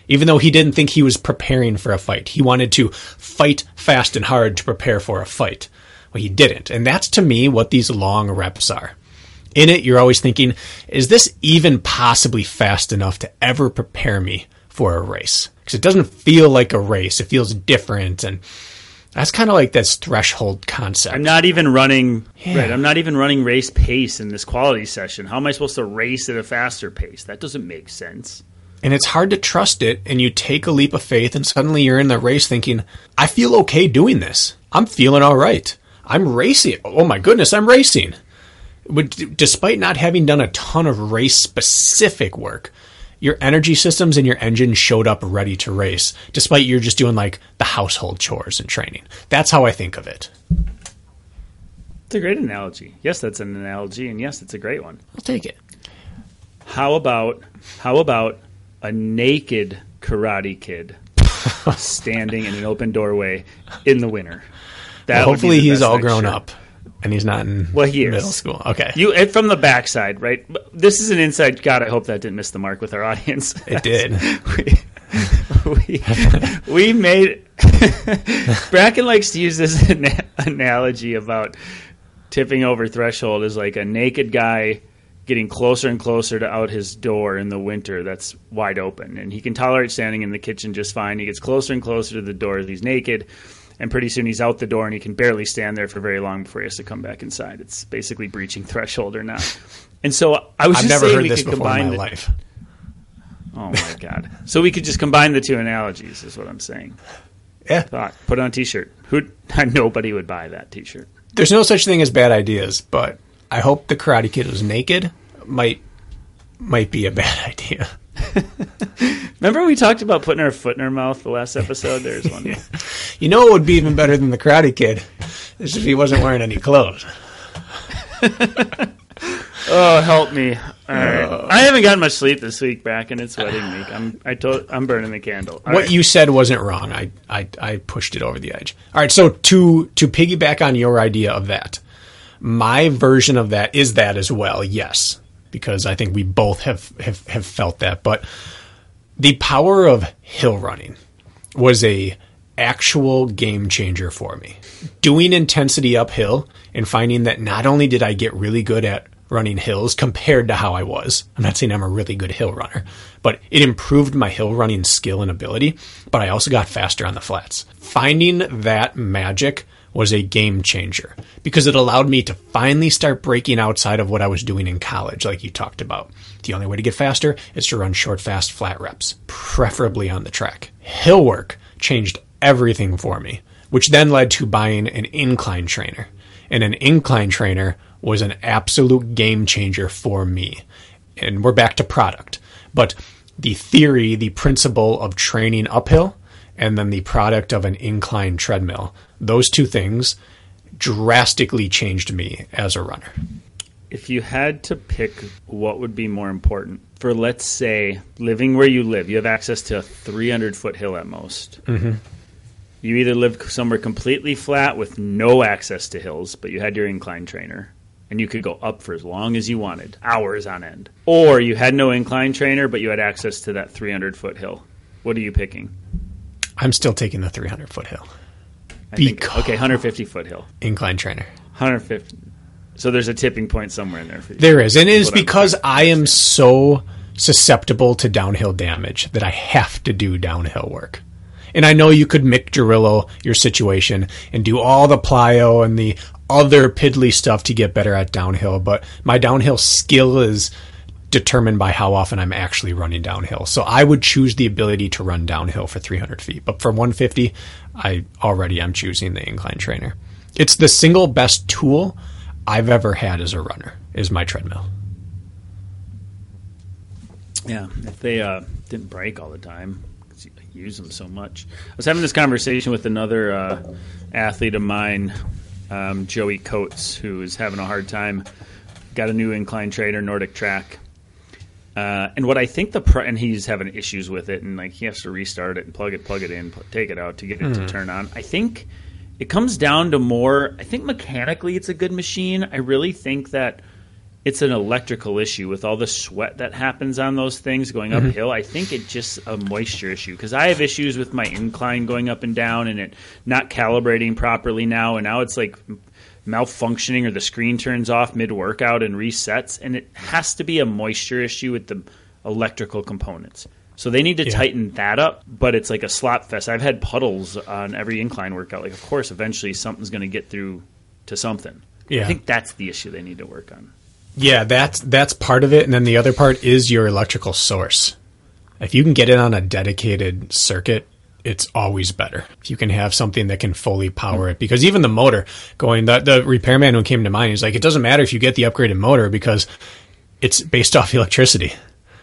Even though he didn't think he was preparing for a fight, he wanted to fight fast and hard to prepare for a fight. Well, he didn't. And that's to me what these long reps are. In it, you're always thinking, is this even possibly fast enough to ever prepare me for a race? Because it doesn't feel like a race. It feels different. And that's kind of like this threshold concept. I'm not even running, yeah. right? I'm not even running race pace in this quality session. How am I supposed to race at a faster pace? That doesn't make sense. And it's hard to trust it. And you take a leap of faith, and suddenly you're in the race thinking, I feel okay doing this. I'm feeling all right. I'm racing. Oh my goodness, I'm racing. But despite not having done a ton of race specific work, your energy systems and your engine showed up ready to race, despite you're just doing like the household chores and training. That's how I think of it. It's a great analogy. Yes, that's an analogy, and yes, it's a great one. I'll take it. How about how about a naked karate kid standing in an open doorway in the winter? That well, hopefully he's all grown shirt. up and he's not in well, he middle school. Okay, you from the backside, right? This is an inside. God, I hope that didn't miss the mark with our audience. It did. we, we, we made Bracken likes to use this analogy about tipping over threshold is like a naked guy getting closer and closer to out his door in the winter that's wide open and he can tolerate standing in the kitchen just fine he gets closer and closer to the door he's naked and pretty soon he's out the door and he can barely stand there for very long before he has to come back inside. It's basically breaching threshold or not. And so I was I've just never saying heard we this could combine in my the, life. Oh my god! So we could just combine the two analogies, is what I'm saying. Yeah. Thought, put on a T-shirt. Who? Nobody would buy that T-shirt. There's no such thing as bad ideas, but I hope the Karate Kid was naked. Might might be a bad idea. Remember we talked about putting our foot in our mouth the last episode? There's one. yeah. You know what would be even better than the Karate Kid? Is if he wasn't wearing any clothes. oh, help me! All right, uh, I haven't gotten much sleep this week, back, and it's wedding week. I'm I told I'm burning the candle. All what right. you said wasn't wrong. I, I I pushed it over the edge. All right, so to to piggyback on your idea of that, my version of that is that as well. Yes, because I think we both have, have, have felt that. But the power of hill running was a actual game changer for me. Doing intensity uphill and finding that not only did I get really good at running hills compared to how I was. I'm not saying I'm a really good hill runner, but it improved my hill running skill and ability, but I also got faster on the flats. Finding that magic was a game changer because it allowed me to finally start breaking outside of what I was doing in college, like you talked about. The only way to get faster is to run short, fast, flat reps, preferably on the track. Hill work changed everything for me, which then led to buying an incline trainer. And an incline trainer was an absolute game changer for me. and we're back to product. But the theory, the principle of training uphill, and then the product of an incline treadmill, those two things drastically changed me as a runner. If you had to pick what would be more important for, let's say, living where you live, you have access to a 300 foot hill at most. Mm-hmm. You either live somewhere completely flat with no access to hills, but you had your incline trainer, and you could go up for as long as you wanted, hours on end. Or you had no incline trainer, but you had access to that 300 foot hill. What are you picking? I'm still taking the 300 foot hill. I think, okay, 150 foot hill. Incline trainer. 150. So there's a tipping point somewhere in there for you. There is, and it is because I am so susceptible to downhill damage that I have to do downhill work. And I know you could Mick Jarillo your situation and do all the plyo and the other piddly stuff to get better at downhill, but my downhill skill is determined by how often I'm actually running downhill. So I would choose the ability to run downhill for 300 feet, but for 150, I already am choosing the incline trainer. It's the single best tool I've ever had as a runner is my treadmill. Yeah, if they uh, didn't break all the time, I use them so much. I was having this conversation with another uh, athlete of mine, um, Joey Coates, who is having a hard time. Got a new incline trainer, Nordic Track. Uh, and what I think the pr- and he's having issues with it, and like he has to restart it and plug it, plug it in, pl- take it out to get it to turn on. I think it comes down to more. I think mechanically it's a good machine. I really think that it's an electrical issue with all the sweat that happens on those things going uphill. I think it's just a moisture issue because I have issues with my incline going up and down and it not calibrating properly now, and now it's like malfunctioning or the screen turns off mid workout and resets, and it has to be a moisture issue with the electrical components. So they need to Yeah. tighten that up, but it's like a slop fest. I've had puddles on every incline workout. Like, of course, eventually something's going to get through to something. Yeah. I think that's the issue they need to work on. Yeah, that's that's part of it, and then the other part is your electrical source. If you can get it on a dedicated circuit, it's always better. If you can have something that can fully power it, because even the motor going, the the repairman who came to mind, is like, it doesn't matter if you get the upgraded motor because it's based off electricity.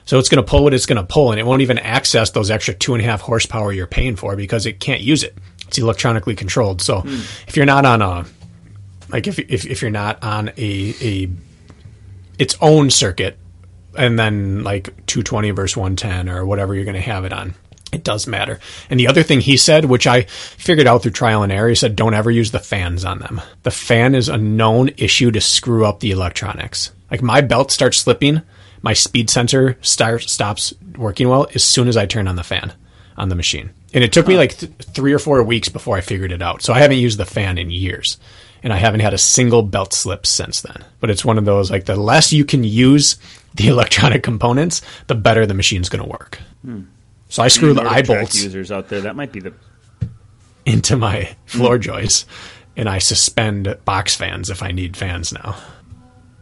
So it's going to pull what it's going to pull, and it won't even access those extra two and a half horsepower you're paying for because it can't use it. It's electronically controlled. So hmm. if you're not on a like if if, if you're not on a a its own circuit and then like 220 versus 110 or whatever you're going to have it on. Does matter. And the other thing he said, which I figured out through trial and error, he said don't ever use the fans on them. The fan is a known issue to screw up the electronics. Like my belt starts slipping, my speed sensor start, stops working well as soon as I turn on the fan on the machine. And it took me like th- three or four weeks before I figured it out. So I haven't used the fan in years. And I haven't had a single belt slip since then. But it's one of those like the less you can use the electronic components, the better the machine's going to work. Hmm. So I screw the eye bolts users out there, that might be the into my floor joists and I suspend box fans if I need fans now.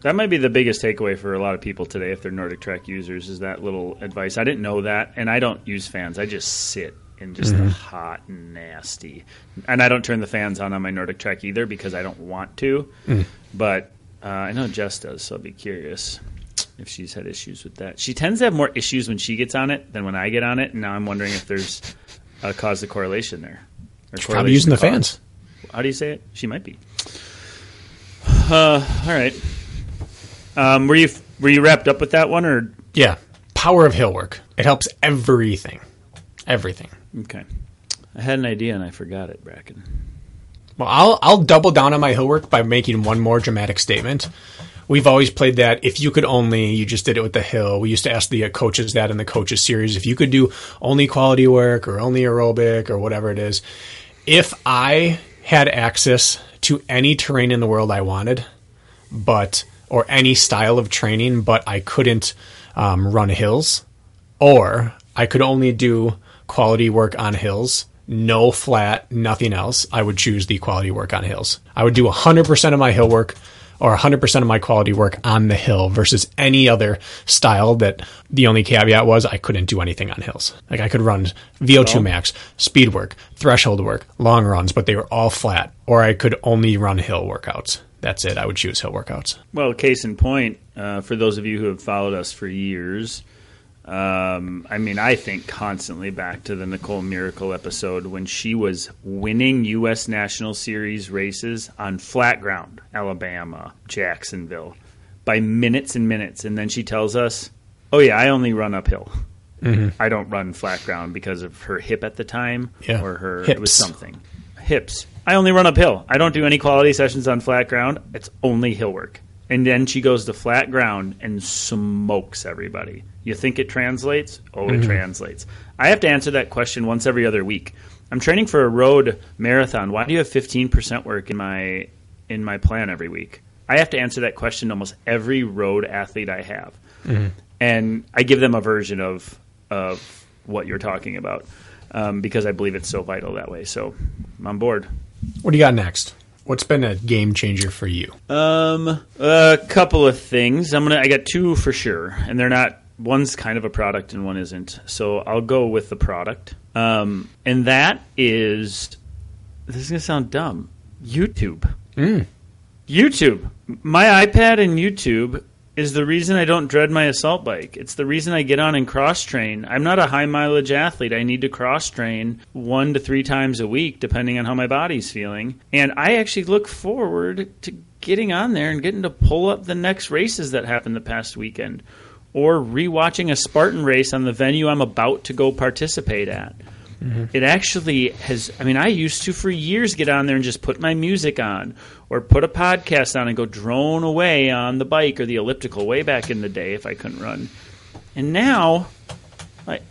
that might be the biggest takeaway for a lot of people today if they're Nordic Track users is that little advice. I didn't know that, and I don't use fans. I just sit in just Mm-hmm. the hot, nasty, and I don't turn the fans on on my Nordic Track either because I don't want to. Mm. But uh, I know Jess does, so I'll be curious if she's had issues with that. She tends to have more issues when she gets on it than when I get on it, and now I'm wondering if there's a cause to correlation there. Or Probably correlation using the cause. fans. How do you say it? She might be. Uh, all right. Um, were you were you wrapped up with that one or Yeah. Power of hill work. It helps everything. Everything. okay? I had an idea and I forgot it, Bracken. Well, I'll I'll double down on my hill work by making one more dramatic statement. We've always played that. If you could only, you just did it with the hill. We used to ask the uh, coaches that in the coaches series. If you could do only quality work or only aerobic or whatever it is, if I had access to any terrain in the world I wanted, but or any style of training, but I couldn't um, run hills, or I could only do quality work on hills, no flat, nothing else, I would choose the quality work on hills. I would do 100% of my hill work or 100% of my quality work on the hill versus any other style that the only caveat was I couldn't do anything on hills. Like I could run VO2 max, speed work, threshold work, long runs, but they were all flat, or I could only run hill workouts. that's it. I would choose hill workouts. Well, case in point, uh, for those of you who have followed us for years, um, I mean, I think constantly back to the Nicole Mericle episode when she was winning U.S. National Series races on flat ground, Alabama, Jacksonville, by minutes and minutes. And then she tells us, oh, yeah, I only run uphill. Mm-hmm. I don't run flat ground because of her hip at the time Yeah. or her, Hips. it was something. Hips. I only run uphill. I don't do any quality sessions on flat ground. It's only hill work. And then she goes to flat ground and smokes everybody. You think it translates? Oh, it translates. I have to answer that question once every other week. I'm training for a road marathon. Why do you have 15% work in my in my plan every week? I have to answer that question to almost every road athlete I have. And I give them a version of of what you're talking about um, because I believe it's so vital that way. So I'm on board. What do you got next? What's been a game changer for you? Um, a couple of things. I'm gonna. I got two for sure, and they're not. One's kind of a product, and one isn't. So I'll go with the product. Um, and that is. This is gonna sound dumb. YouTube. YouTube. My iPad and YouTube is the reason I don't dread my assault bike. It's the reason I get on and cross train. I'm not a high mileage athlete. I need to cross train one to three times a week, depending on how my body's feeling. And I actually look forward to getting on there and getting to pull up the next races that happened the past weekend. Or rewatching a Spartan race on the venue I'm about to go participate at. It actually has. I mean, I used to for years get on there and just put my music on or put a podcast on and go drone away on the bike or the elliptical way back in the day if I couldn't run. And now,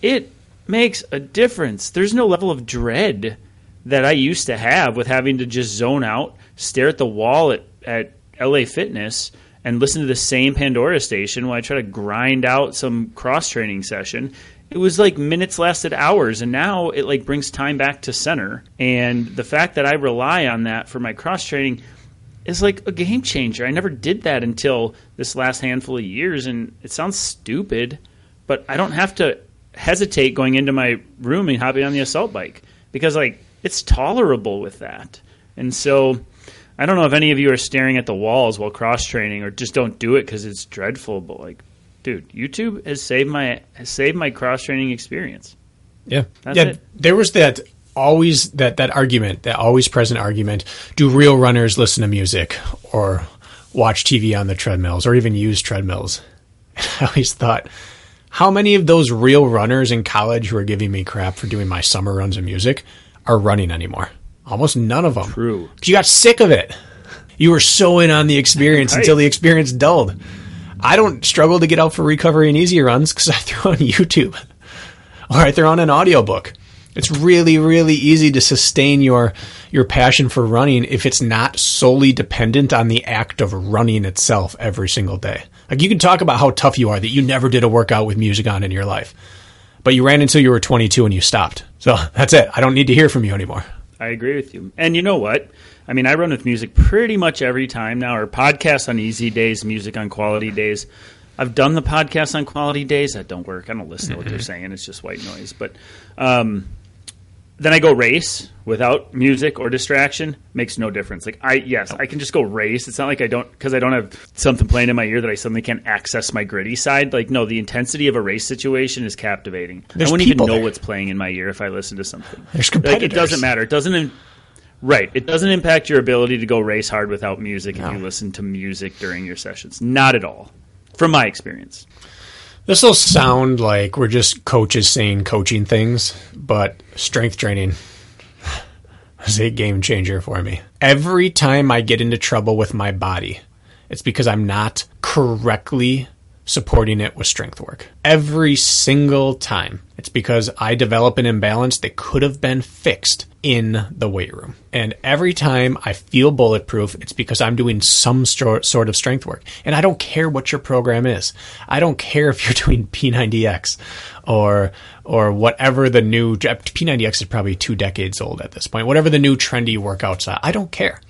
it makes a difference. There's no level of dread that I used to have with having to just zone out, stare at the wall at, at LA Fitness, and listen to the same Pandora station while I try to grind out some cross training session. It was like minutes lasted hours, and now it like brings time back to center. And the fact that I rely on that for my cross training is like a game changer. I never did that until this last handful of years, and it sounds stupid, but I don't have to hesitate going into my room and hopping on the assault bike because like it's tolerable with that. And so I don't know if any of you are staring at the walls while cross training or just don't do it because it's dreadful. But like, dude, YouTube has saved my has saved my cross training experience. Yeah, That's yeah. it. There was that always that that argument, that always present argument. Do real runners listen to music or watch TV on the treadmills or even use treadmills? I always thought, how many of those real runners in college who are giving me crap for doing my summer runs of music are running anymore? Almost none of them. True. 'Cause You got sick of it. You were so in on the experience Right. until the experience dulled. I don't struggle to get out for recovery and easy runs because I throw on YouTube or I throw on an audiobook. It's really, really easy to sustain your your passion for running if it's not solely dependent on the act of running itself every single day. Like you can talk about how tough you are that you never did a workout with music on in your life, but you ran until you were 22 and you stopped. So that's it. I don't need to hear from you anymore. I agree with you. And you know what? I mean, I run with music pretty much every time now, or podcasts on easy days, music on quality days. I've done the podcast on quality days. That don't work. I don't listen to what they're saying. It's just white noise. But um, then I go race without music or distraction. Makes no difference. Like I, yes, I can just go race. It's not like I don't because I don't have something playing in my ear that I suddenly can't access my gritty side. Like no, the intensity of a race situation is captivating. There's I wouldn't even know there. what's playing in my ear if I listen to something. There's Like, it doesn't matter. It doesn't. Right. It doesn't impact your ability to go race hard without music No. if you listen to music during your sessions. Not at all. From my experience. This will sound like we're just coaches saying coaching things, but strength training is a game changer for me. Every time I get into trouble with my body, it's because I'm not correctly supporting it with strength work. Every single time. It's because I develop an imbalance that could have been fixed in the weight room. And every time I feel bulletproof, it's because I'm doing some stro- sort of strength work. And I don't care what your program is. I don't care if you're doing P90X or or whatever the new P90X is probably 2 decades old at this point. Whatever the new trendy workouts are. I don't care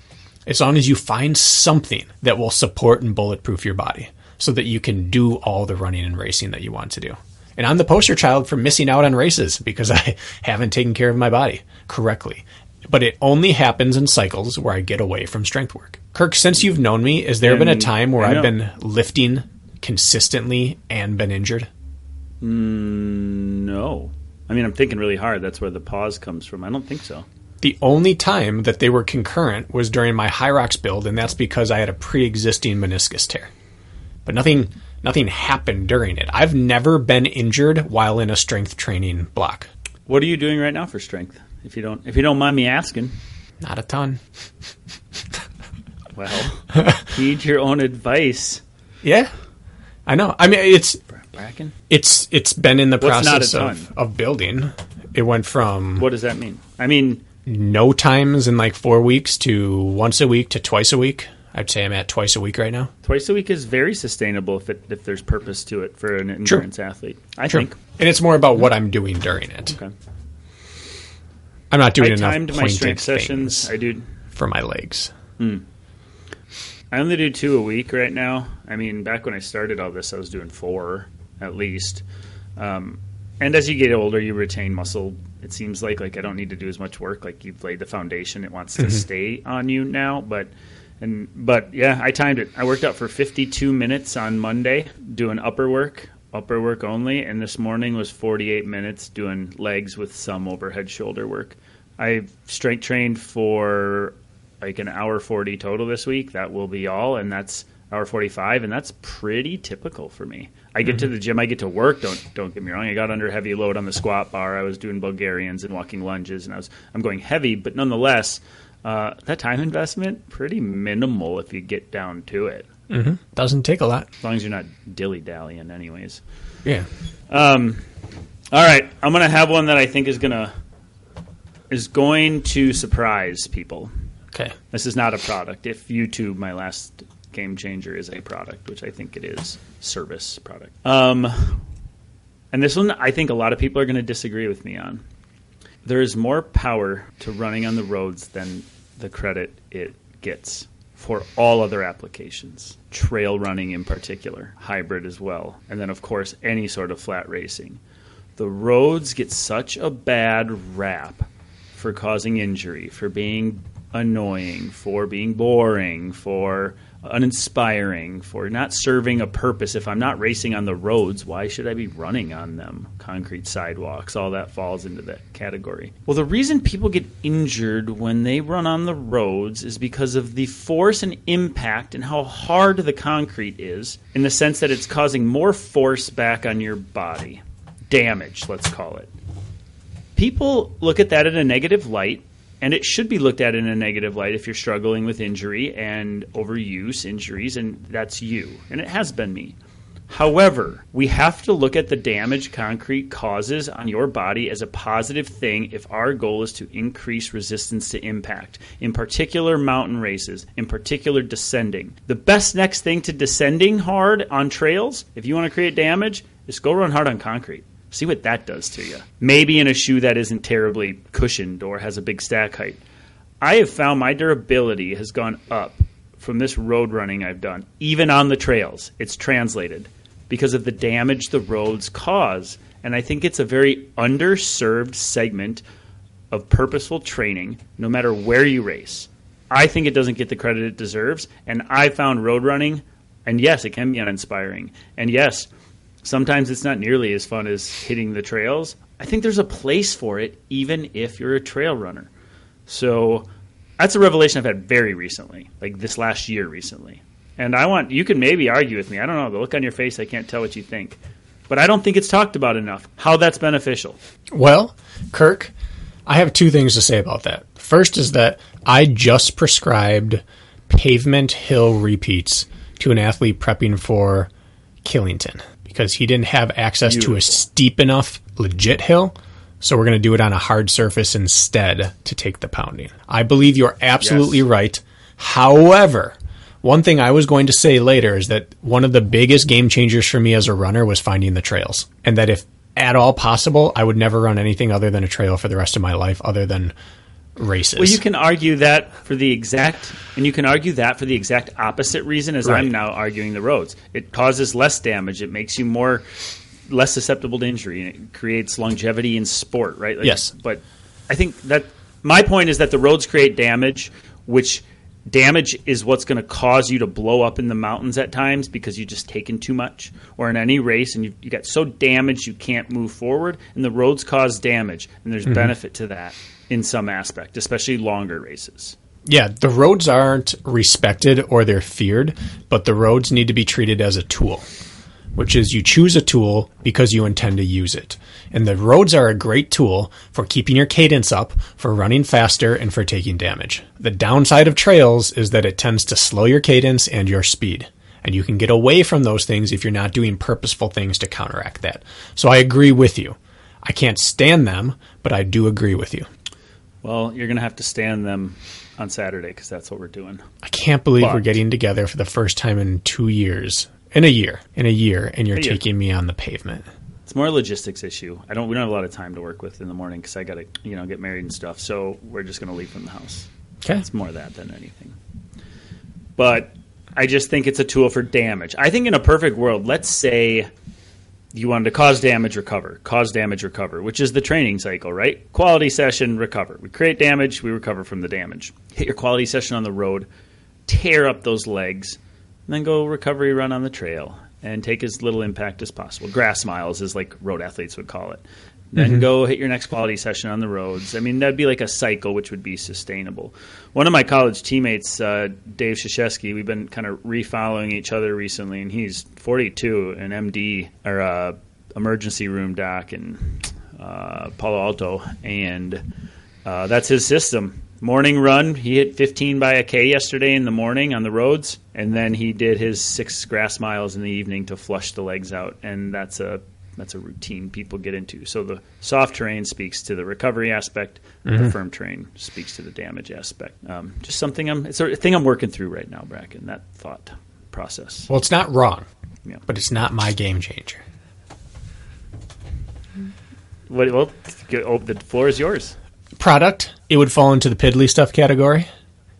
as long as you find something that will support and bulletproof your body so that you can do all the running and racing that you want to do. And I'm the poster child for missing out on races because I haven't taken care of my body correctly. but it only happens in cycles where I get away from strength work. Kirk, since you've known me, has there been a mm, time where I've been lifting consistently and been injured? Mm, no. I mean, I'm thinking really hard. That's where the pause comes from. I don't think so. The only time that they were concurrent was during my Hyrox build, and that's because I had a pre-existing meniscus tear. But nothing, nothing happened during it. I've never been injured while in a strength training block. What are you doing right now for strength? If you don't, if you don't mind me asking. Not a ton. Well, heed your own advice, Yeah, I know. I mean, it's Bracken. it's it's been in the What's process of, of building. It went from What does that mean? I mean, no times in like four weeks to once a week to twice a week. I'd say I'm at twice a week right now. twice a week is very sustainable if it, if there's purpose to it for an endurance athlete. I think. And it's more about what I'm doing during it. Okay. I'm not doing I enough timed my strength sessions. I do. for my legs. I only do two a week right now. I mean, back when I started all this, I was doing four at least. Um, and as you get older, you retain muscle. It seems like like I don't need to do as much work. Like you've laid the foundation; it wants to stay on you now. But and but yeah, I timed it. I worked out for 52 minutes on Monday doing upper work, upper work only, and this morning was 48 minutes doing legs with some overhead shoulder work. I strength trained for like an hour 40 total this week. That will be all, and that's hour 45, and that's pretty typical for me. I get to mm-hmm. the gym, I get to work. Don't don't get me wrong. I got under heavy load on the squat bar. I was doing Bulgarians and walking lunges, and I was I'm going heavy, but nonetheless, uh, that time investment pretty minimal if you get down to it. Doesn't take a lot. As long as you're not dilly dallying, anyways. Yeah. Um, all right, I'm gonna have one that I think is gonna is going to surprise people. Okay. This is not a product. If YouTube, my last game changer, is a product, which I think it is, service product. Um, and this one, I think a lot of people are going to disagree with me on. There is more power to running on the roads than the credit it gets for all other applications, trail running in particular, hybrid as well, and then, of course, any sort of flat racing. The roads get such a bad rap for causing injury, for being annoying, for being boring, for uninspiring, for not serving a purpose. If I'm not racing on the roads, why should I be running on them? Concrete sidewalks, all that falls into that category. Well, the reason people get injured when they run on the roads is because of the force and impact and how hard the concrete is, in the sense that it's causing more force back on your body. Damage, let's call it people look at that in a negative light, and it should be looked at in a negative light if you're struggling with injury and overuse injuries, and that's you, and it has been me. However, we have to look at the damage concrete causes on your body as a positive thing if our goal is to increase resistance to impact, in particular mountain races, in particular descending. The best next thing to descending hard on trails, if you want to create damage, is go run hard on concrete. See what that does to you. Maybe in a shoe that isn't terribly cushioned or has a big stack height. I have found my durability has gone up from this road running I've done, even on the trails. It's translated because of the damage the roads cause. And I think it's a very underserved segment of purposeful training, no matter where you race. I think it doesn't get the credit it deserves. And I found road running, and yes, it can be uninspiring. And yes, sometimes it's not nearly as fun as hitting the trails. I think there's a place for it, even if you're a trail runner. So that's a revelation I've had very recently, like this last year recently. And I want you can maybe argue with me. I don't know. The look on your face, I can't tell what you think. But I don't think it's talked about enough how that's beneficial. Well, Kirk, I have two things to say about that. First is that I just prescribed pavement hill repeats to an athlete prepping for Killington because he didn't have access to a steep enough legit hill. So we're going to do it on a hard surface instead to take the pounding. I believe you're absolutely Yes. right. However, one thing I was going to say later is that one of the biggest game changers for me as a runner was finding the trails. And that if at all possible, I would never run anything other than a trail for the rest of my life other than races. Well, you can argue that for the exact, and you can argue that for the exact opposite reason as Right. I'm now arguing the roads. It causes less damage. It makes you more less susceptible to injury, and it creates longevity in sport, right? Like, Yes. But I think that my point is that the roads create damage, which damage is what's going to cause you to blow up in the mountains at times because you've just taken too much, or in any race and you, you got so damaged you can't move forward, and the roads cause damage, and there's mm-hmm. benefit to that in some aspect, especially longer races. Yeah, the roads aren't respected or they're feared, but the roads need to be treated as a tool, which is you choose a tool because you intend to use it. And the roads are a great tool for keeping your cadence up, for running faster, and for taking damage. The downside of trails is that it tends to slow your cadence and your speed. And you can get away from those things if you're not doing purposeful things to counteract that. So I agree with you. I can't stand them, but I do agree with you. Well, you're going to have to stand them on Saturday because that's what we're doing. I can't believe But- we're getting together for the first time in two years. In a year. In a year, and you're year. taking me on the pavement. It's more a logistics issue. I don't. We don't have a lot of time to work with in the morning because I got to, you know, get married and stuff. So we're just going to leave from the house. Okay. It's more that than anything. But I just think it's a tool for damage. I think in a perfect world, let's say you wanted to cause damage, recover, cause damage, recover, which is the training cycle, right? Quality session, recover. We create damage, we recover from the damage. Hit your quality session on the road, tear up those legs, and then go recovery run on the trail and take as little impact as possible. Grass miles is like road athletes would call it. Then go hit your next quality session on the roads. I mean, that'd be like a cycle which would be sustainable. One of my college teammates, uh, Dave Shashesky, we've been kind of refollowing each other recently, and he's 42, an MD or uh, emergency room doc in uh, Palo Alto, and uh, that's his system. Morning run, he hit 15 by a K yesterday in the morning on the roads, and then he did his six grass miles in the evening to flush the legs out, and that's a that's a routine people get into. So the soft terrain speaks to the recovery aspect, the firm terrain speaks to the damage aspect. Um, just something I'm it's a thing I'm working through right now, Bracken. That thought process. Well, it's not wrong, Yeah. but it's not my game changer. What, well, get- oh, the floor is yours. Product, it would fall into the piddly stuff category.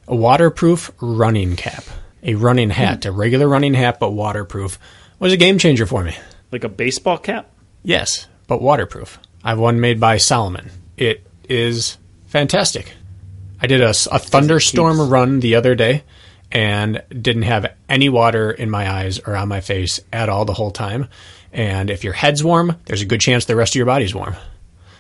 A waterproof running cap. A running hat, a regular running hat, but waterproof, was a game changer for me. Like a baseball cap. Yes, but waterproof. I have one made by Salomon. It is fantastic. I did a thunderstorm keeps- run the other day and didn't have any water in my eyes or on my face at all the whole time. And if your head's warm, there's a good chance the rest of your body's warm.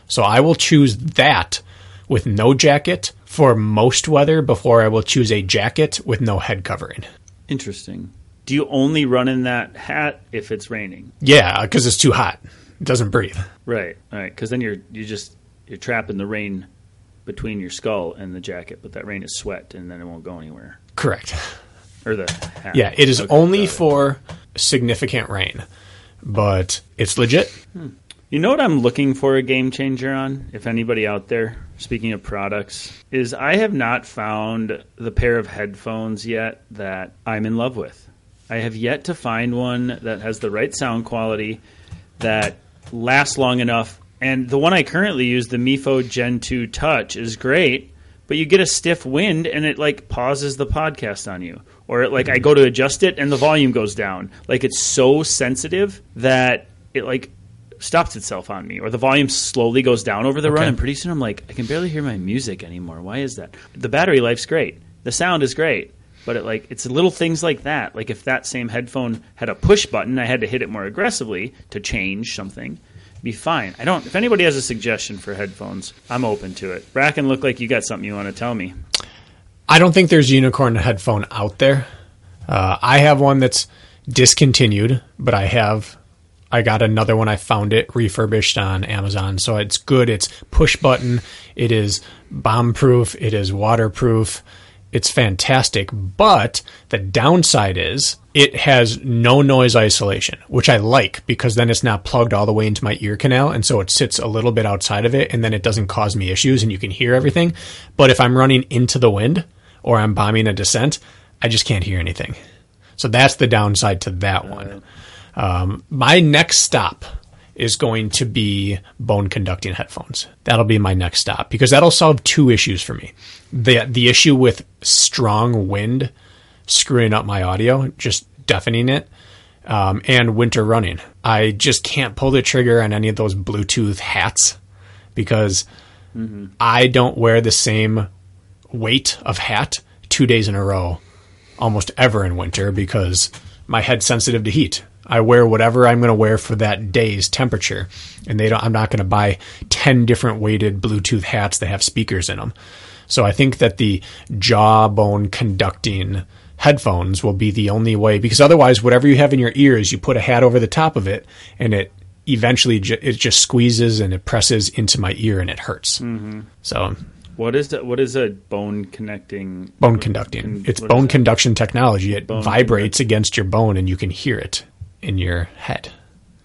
So I will choose that with no jacket for most weather before I will choose a jacket with no head covering. Interesting. Do you only run in that hat if it's raining? Yeah, because it's too hot. It doesn't breathe. Right, right. Because then you're you just you're trapping the rain between your skull and the jacket, but that rain is sweat, and then it won't go anywhere. Correct. Or the hat. Yeah, it is Okay, only it. for significant rain, but it's legit. Hmm. You know what I'm looking for a game changer on? If anybody out there, speaking of products, is I have not found the pair of headphones yet that I'm in love with. I have yet to find one that has the right sound quality that lasts long enough. And the one I currently use, the Mifo Gen 2 Touch, is great, but you get a stiff wind and it like pauses the podcast on you. Or it, like I go to adjust it and the volume goes down. Like it's so sensitive that it like stops itself on me or the volume slowly goes down over the run and pretty soon I'm like I can barely hear my music anymore. Why is that? The battery life's great. The sound is great. But it like it's little things like that. Like if that same headphone had a push button, I had to hit it more aggressively to change something. Be fine. I don't. If anybody has a suggestion for headphones, I'm open to it. Bracken, look like you got something you want to tell me. I don't think there's unicorn headphone out there. Uh, I have one that's discontinued, but I have. I got another one. I found it refurbished on Amazon, so it's good. It's push button. It is bomb proof. It is waterproof. It's fantastic. But the downside is it has no noise isolation, which I like because then it's not plugged all the way into my ear canal, and so it sits a little bit outside of it, and then it doesn't cause me issues, and you can hear everything. But if I'm running into the wind or I'm bombing a descent, I just can't hear anything. So that's the downside to that one. Um, my next stop is going to be bone conducting headphones. That'll be my next stop because that'll solve two issues for me. The the issue with strong wind screwing up my audio, just deafening it, um, and winter running. I just can't pull the trigger on any of those Bluetooth hats because I don't wear the same weight of hat two days in a row almost ever in winter because my head's sensitive to heat. I wear whatever I'm going to wear for that day's temperature, and they don't. I'm not going to buy ten different weighted Bluetooth hats that have speakers in them. So I think that the jawbone conducting headphones will be the only way because otherwise, whatever you have in your ears, you put a hat over the top of it, and it eventually ju- it just squeezes and it presses into my ear and it hurts. Mm-hmm. So What is that? What is a bone connecting? bone conducting. Con- it's bone conduction technology. It Bone vibrates against your bone and you can hear it in your head.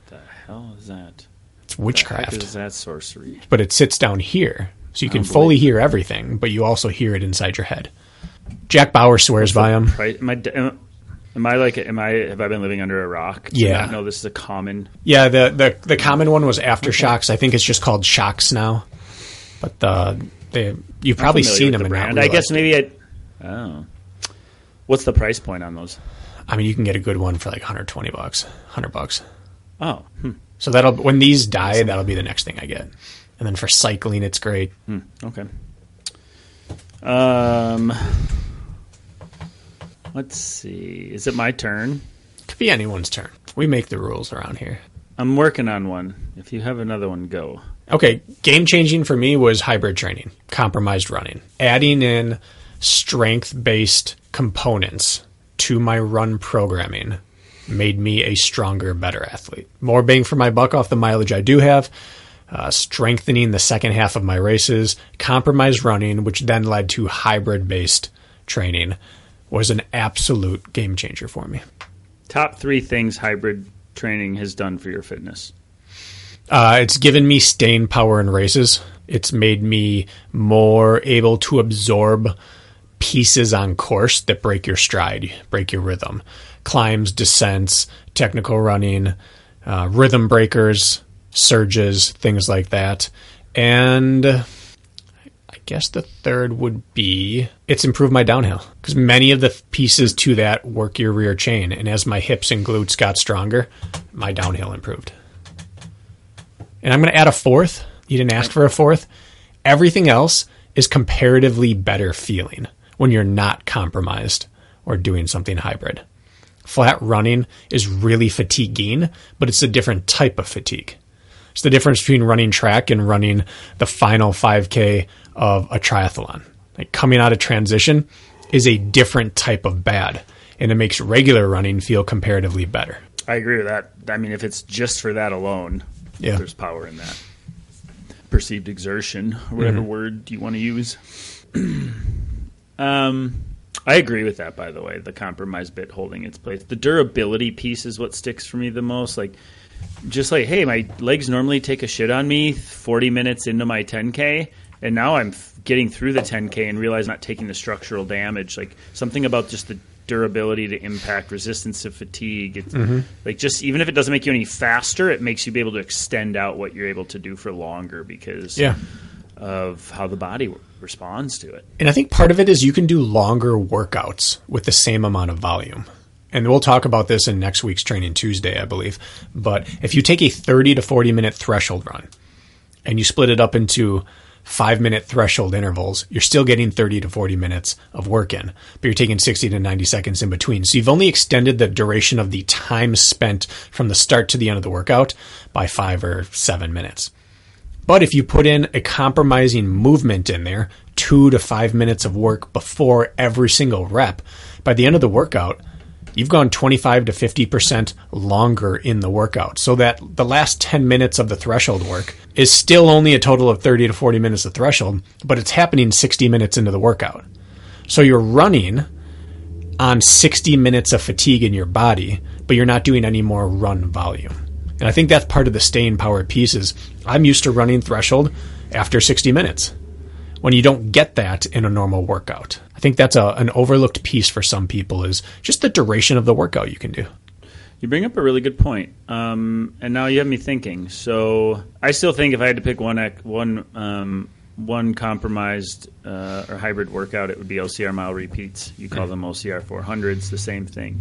the hell is that? It's witchcraft. is that sorcery? But it sits down here. So you can fully hear everything, but you also hear it inside your head. Jack Bauer swears by him. Right? Am I? Am, I like? Am I? Have I been living under a rock? to Yeah. No, this is a common. Yeah, the, the the common one was AfterShokz. I think it's just called Shokz now. But the they you've probably seen them the brand. I guess maybe I. Oh. What's the price point on those? I mean, you can get a good one for like 120 bucks, 100 bucks. Oh, hmm. So that'll when these die, that'll be the next thing I get. And then for cycling, it's great. okay. Um, let's see. Is it my turn? Could be anyone's turn. We make the rules around here. I'm working on one. If you have another one, go. Okay, game changing for me was hybrid training, compromised running, adding in strength based components to my run programming made me a stronger, better athlete. More bang for my buck off the mileage I do have. Uh, strengthening the second half of my races, compromised running, which then led to hybrid based training, was an absolute game changer for me. Top three things hybrid training has done for your fitness. Uh, it's given me staying power in races. It's made me more able to absorb pieces on course that break your stride, break your rhythm. Climbs, descents, technical running, uh, rhythm breakers, surges, things like that. And I guess the third would be it's improved my downhill because many of the pieces to that work your rear chain. And as my hips and glutes got stronger, my downhill improved. And I'm going to add a fourth. You didn't ask for a fourth. Everything else is comparatively better feeling when you're not compromised or doing something hybrid. Flat running is really fatiguing, but it's a different type of fatigue. It's the difference between running track and running the final 5K of a triathlon. Like coming out of transition is a different type of bad, and it makes regular running feel comparatively better. I agree with that. I mean, if it's just for that alone, Yeah. there's power in that. Perceived exertion, or whatever mm-hmm. word you want to use. um, I agree with that. By the way, the compromise bit holding its place. The durability piece is what sticks for me the most. Like, just like, hey, my legs normally take a shit on me 40 minutes into my 10k, and now I'm f- getting through the 10k and realize I'm not taking the structural damage. Like something about just the durability to impact, resistance to fatigue. It's like just even if it doesn't make you any faster, it makes you be able to extend out what you're able to do for longer because Yeah. Of how the body responds to it. And I think part of it is you can do longer workouts with the same amount of volume. And we'll talk about this in next week's training Tuesday, I believe. But if you take a 30 to 40 minute threshold run and you split it up into five minute threshold intervals, you're still getting 30 to 40 minutes of work in, but you're taking 60 to 90 seconds in between. So you've only extended the duration of the time spent from the start to the end of the workout by five or seven minutes. But if you put in a compromising movement in there, two to five minutes of work before every single rep, by the end of the workout, you've gone 25 to 50% longer in the workout. So that the last 10 minutes of the threshold work is still only a total of 30 to 40 minutes of threshold, but it's happening 60 minutes into the workout. So you're running on 60 minutes of fatigue in your body, but you're not doing any more run volume. And I think that's part of the staying power piece is I'm used to running threshold after 60 minutes when you don't get that in a normal workout. I think that's a, an overlooked piece for some people is just the duration of the workout you can do. You bring up a really good point, um, and now you have me thinking. So I still think if I had to pick one one um, one compromised uh, or hybrid workout, it would be OCR mile repeats. You call them OCR 400s, the same thing.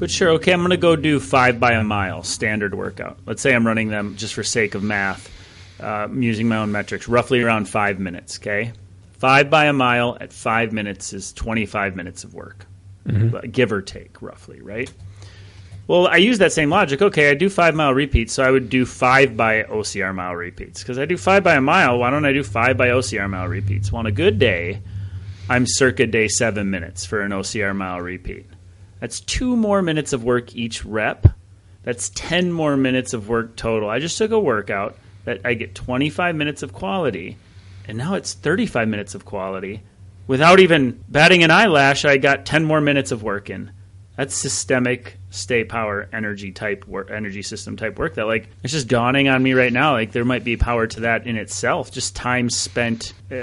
But sure, okay, I'm going to go do five by a mile standard workout. Let's say I'm running them just for sake of math, uh, using my own metrics, roughly around five minutes. Okay, five by a mile at five minutes is 25 minutes of work, give or take, roughly, right? Well, I use that same logic. Okay, I do five mile repeats, so I would do five by OCR mile repeats. Because I do five by a mile, why don't I do five by OCR mile repeats? Well, on a good day, I'm circa day seven minutes for an OCR mile repeat. That's two more minutes of work each rep. That's 10 more minutes of work total. I just took a workout that I get 25 minutes of quality, and now it's 35 minutes of quality. Without even batting an eyelash, I got 10 more minutes of work in. That's systemic stay power energy type work, energy system type work that like it's just dawning on me right now like there might be power to that in itself just time spent uh,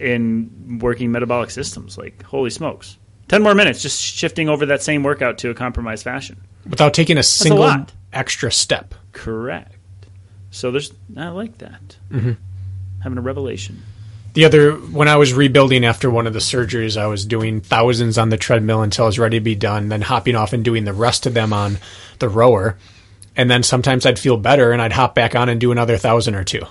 in working metabolic systems like holy smokes 10 more minutes just shifting over that same workout to a compromised fashion without taking a single lot. extra step. correct so there's i like that Mm-hmm. having a revelation The other, when I was rebuilding after one of the surgeries, I was doing thousands on the treadmill until I was ready to be done, then hopping off and doing the rest of them on the rower. And then sometimes I'd feel better and I'd hop back on and do another thousand or two.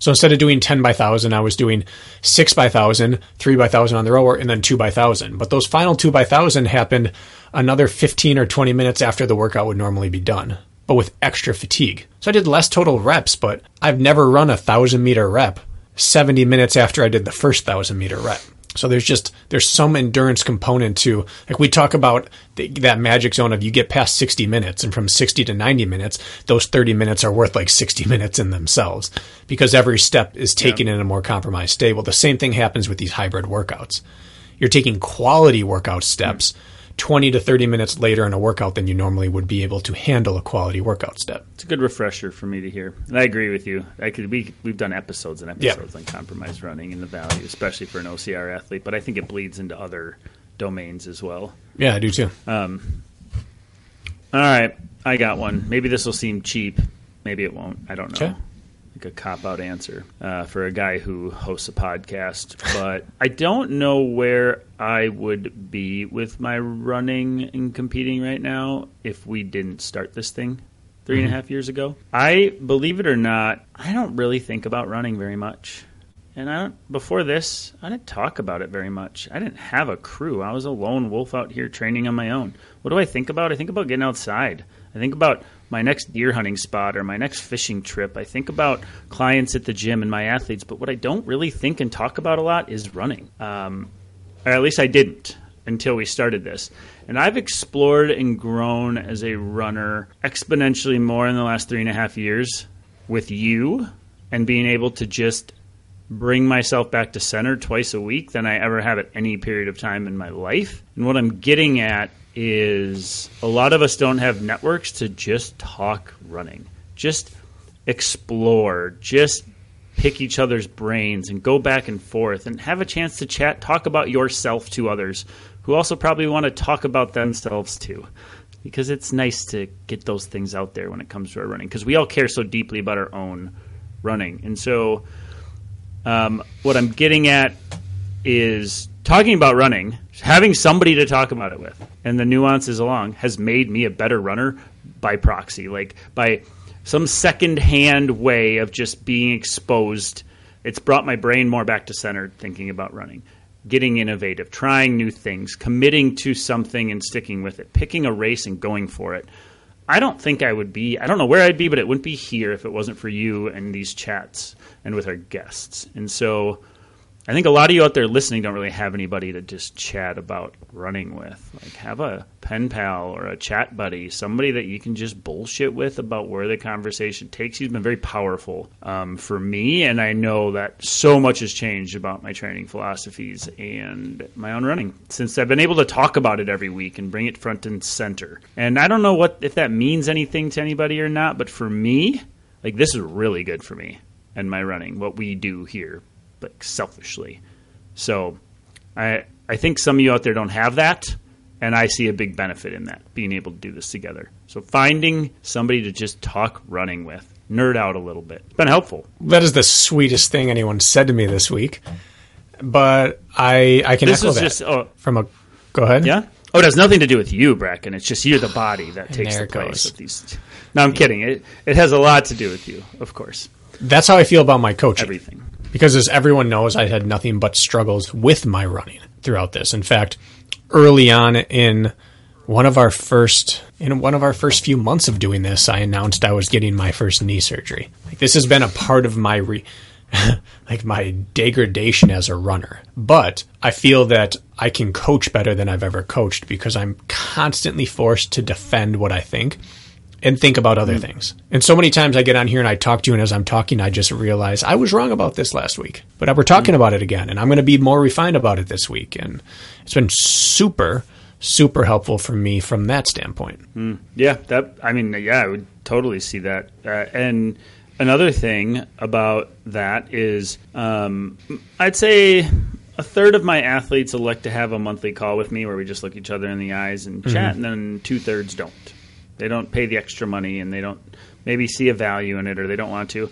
So instead of doing 10 by thousand, I was doing six by thousand, three by thousand on the rower, and then two by thousand. But those final two by thousand happened another 15 or 20 minutes after the workout would normally be done, but with extra fatigue. So I did less total reps, but I've never run a thousand meter rep 70 minutes after I did the first thousand meter rep. So there's just there's some endurance component to like we talk about the, that magic zone of you get past 60 minutes and from 60 to 90 minutes those 30 minutes are worth like 60 minutes in themselves because every step is taken in a more compromised state. Well, the same thing happens with these hybrid workouts. You're taking quality workout steps hmm. 20 to 30 minutes later in a workout than you normally would be able to handle a quality workout step. it's a good refresher for me to hear and i agree with you i could we, we've done episodes and Yeah. episodes on compromised running and the value especially for an ocr athlete but i think it bleeds into other domains as well Yeah, I do too. Um, all right, I got one. Maybe this will seem cheap. Maybe it won't. I don't know. Okay. Like a cop out answer uh, for a guy who hosts a podcast. But I don't know where I would be with my running and competing right now if we didn't start this thing three and a half years ago. I believe it or not, I don't really think about running very much. And I don't, before this, I didn't talk about it very much. I didn't have a crew. I was a lone wolf out here training on my own. What do I think about? I think about getting outside. I think about my next deer hunting spot or my next fishing trip. I think about clients at the gym and my athletes. But what I don't really think and talk about a lot is running. Um, or at least I didn't until we started this. And I've explored and grown as a runner exponentially more in the last three and a half years with you and being able to just bring myself back to center twice a week than I ever have at any period of time in my life. And what I'm getting at is a lot of us don't have networks to just talk running, just explore, just pick each other's brains and go back and forth and have a chance to chat, talk about yourself to others who also probably want to talk about themselves too. Because it's nice to get those things out there when it comes to our running because we all care so deeply about our own running. And so um, what I'm getting at is talking about running, having somebody to talk about it with, and the nuances along has made me a better runner by proxy, like by some second-hand way of just being exposed. It's brought my brain more back to center thinking about running, getting innovative, trying new things, committing to something and sticking with it, picking a race and going for it. I don't think I would be, I don't know where I'd be, but it wouldn't be here if it wasn't for you and these chats and with our guests. And so I think a lot of you out there listening don't really have anybody to just chat about running with. Like, have a pen pal or a chat buddy, somebody that you can just bullshit with about where the conversation takes. Has been very powerful um, for me, and I know that so much has changed about my training philosophies and my own running since I've been able to talk about it every week and bring it front and center. And I don't know what if that means anything to anybody or not, but for me, like this is really good for me and my running. What we do here like selfishly. So I I think some of you out there don't have that and I see a big benefit in that being able to do this together. So finding somebody to just talk running with, nerd out a little bit. It's been helpful. That is the sweetest thing anyone said to me this week. But I I can This echo is that just oh from a. Go ahead. yeah. Oh, it has nothing to do with you, Bracken. It's just you're the body that takes the place goes. of these. No, I'm kidding. It it has a lot to do with you, of course. That's how I feel about my coaching. everything. Because as everyone knows, I had nothing but struggles with my running throughout this. In fact, early on in one of our first in one of our first few months of doing this, I announced I was getting my first knee surgery. Like this has been a part of my re- like my degradation as a runner. But I feel that I can coach better than I've ever coached because I'm constantly forced to defend what I think and think about other things. And so many times I get on here and I talk to you, and as I'm talking, I just realize I was wrong about this last week. But we're talking about it again, and I'm going to be more refined about it this week. And it's been super, super helpful for me from that standpoint. Yeah, that I mean, yeah, I would totally see that. Uh, and another thing about that is, um, I'd say a third of my athletes elect to have a monthly call with me where we just look each other in the eyes and chat, and then two thirds don't. They don't pay the extra money, and they don't maybe see a value in it, or they don't want to.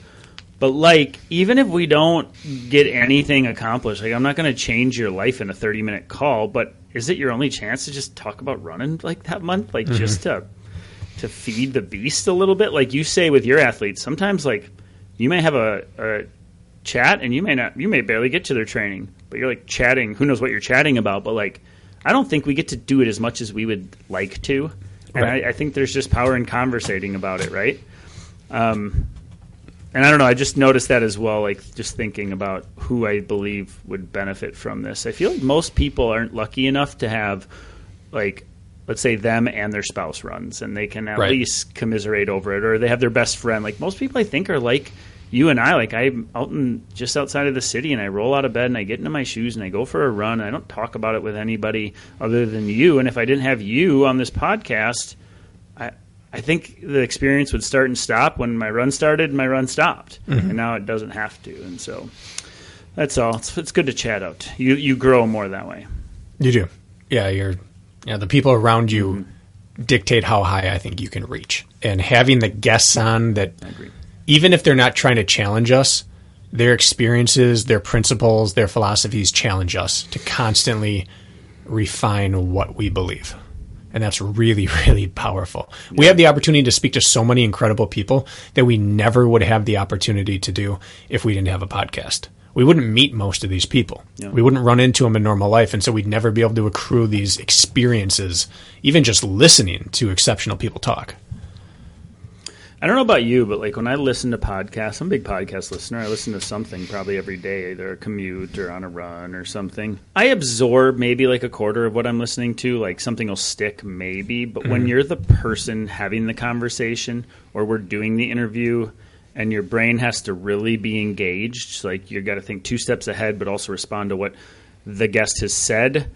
But like, even if we don't get anything accomplished, like I'm not going to change your life in a 30 minute call, but is it your only chance to just talk about running like that month, like mm-hmm. just to to feed the beast a little bit? Like you say with your athletes, sometimes like you may have a, a chat and you may not, you may barely get to their training, but you're like chatting. Who knows what you're chatting about? But like, I don't think we get to do it as much as we would like to, and Right. I, I think there's just power in conversating about it, right? Um, and I don't know. I just noticed that as well. Like just thinking about who I believe would benefit from this. I feel like most people aren't lucky enough to have, like, let's say them and their spouse runs, and they can at Right. least commiserate over it, or they have their best friend. Like most people, I think are like you and I. Like I'm out in just outside of the city, and I roll out of bed and I get into my shoes and I go for a run. And I don't talk about it with anybody other than you. And if I didn't have you on this podcast, I I think the experience would start and stop when my run started. and My run stopped, mm-hmm. and now it doesn't have to. And so that's all. It's, it's good to chat out. You you grow more that way. You do. Yeah, you're yeah, the people around you mm-hmm. dictate how high I think you can reach. And having the guests on that I agree. Even if they're not trying to challenge us, their experiences, their principles, their philosophies challenge us to constantly refine what we believe. And that's really, really powerful. We have the opportunity to speak to so many incredible people that we never would have the opportunity to do if we didn't have a podcast. We wouldn't meet most of these people. Yeah. We wouldn't run into them in normal life. And so we'd never be able to accrue these experiences, even just listening to exceptional people talk. I don't know about you, but like when I listen to podcasts, I'm a big podcast listener. I listen to something probably every day, either a commute or on a run or something. I absorb maybe like a quarter of what I'm listening to, like something will stick maybe. But when mm-hmm. you're the person having the conversation or we're doing the interview and your brain has to really be engaged, like you've got to think two steps ahead, but also respond to what the guest has said.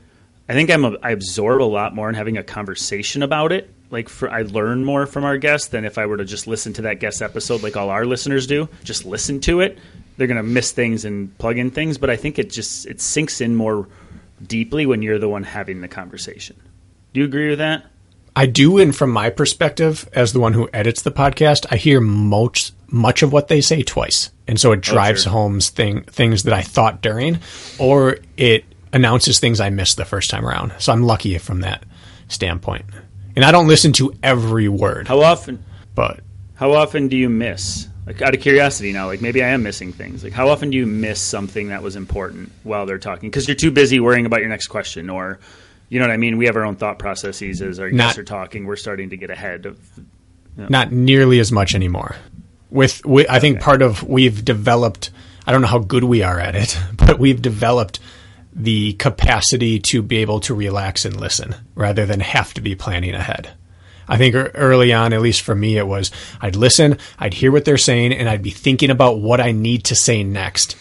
I think I'm a, I absorb a lot more in having a conversation about it. Like for I learn more from our guests than if I were to just listen to that guest episode like all our listeners do. Just listen to it. They're going to miss things and plug in things, but I think it just it sinks in more deeply when you're the one having the conversation. Do you agree with that? I do, and from my perspective, as the one who edits the podcast, I hear much much of what they say twice, and so it oh, drives sure. home thing things that I thought during, or it announces things I missed the first time around. So I'm lucky from that standpoint, and I don't listen to every word, How often but how often do you miss? Like out of curiosity now, like maybe I am missing things. Like how often do you miss something that was important while they're talking because you're too busy worrying about your next question or you know what I mean? We have our own thought processes as our Not- guests are talking. We're starting to get ahead of not nearly as much anymore. With, with I think part of we've developed. I don't know how good we are at it, but we've developed the capacity to be able to relax and listen rather than have to be planning ahead. I think er, early on, at least for me, it was I'd listen, I'd hear what they're saying, and I'd be thinking about what I need to say next.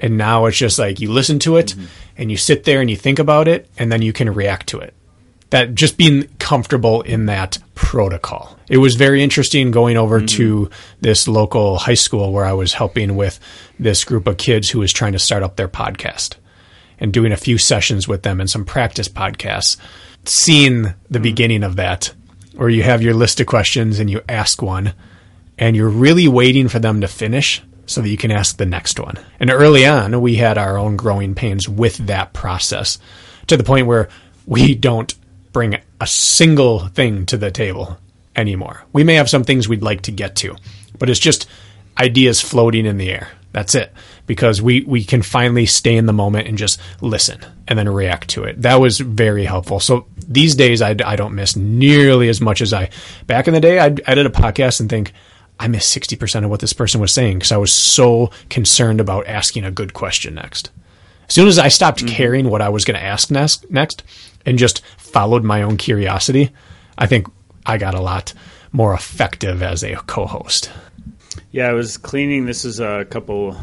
And now it's just like you listen to it mm-hmm. and you sit there and you think about it, and then you can react to it that just being comfortable in that protocol. It was very interesting going over mm-hmm. to this local high school where I was helping with this group of kids who was trying to start up their podcast and doing a few sessions with them and some practice podcasts. Seeing the hmm. beginning of that, where you have your list of questions and you ask one, and you're really waiting for them to finish so that you can ask the next one. And early on, we had our own growing pains with that process to the point where we don't bring a single thing to the table anymore. We may have some things we'd like to get to, but it's just ideas floating in the air. That's it. Because we, we can finally stay in the moment and just listen and then react to it. That was very helpful. So these days, I, I don't miss nearly as much as I. Back in the day, I'd edit a podcast and think, I missed 60% of what this person was saying because I was so concerned about asking a good question next. As soon as I stopped mm-hmm. caring what I was going to ask next, next and just followed my own curiosity, I think I got a lot more effective as a co host. Yeah, I was cleaning. This is a couple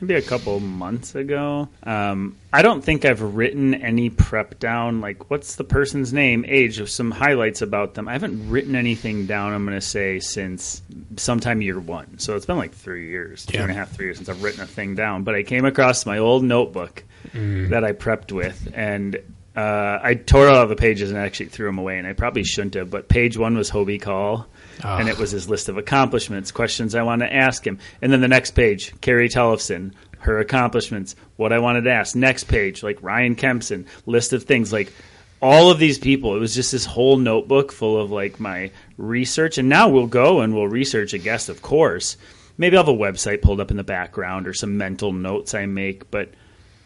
maybe a couple months ago. Um, I don't think I've written any prep down. Like, what's the person's name, age, of some highlights about them. I haven't written anything down. I'm going to say since sometime year one. So it's been like three years, two yeah. and a half, three years since I've written a thing down. But I came across my old notebook mm. that I prepped with, and uh, I tore out all the pages and actually threw them away. And I probably shouldn't have. But page one was Hobie Call. Oh. And it was his list of accomplishments, questions I want to ask him. And then the next page, Carrie Tollefson, her accomplishments, what I wanted to ask. Next page, like Ryan Kempson, list of things like all of these people. It was just this whole notebook full of like my research. And now we'll go and we'll research a guest, of course. Maybe I'll have a website pulled up in the background or some mental notes I make, but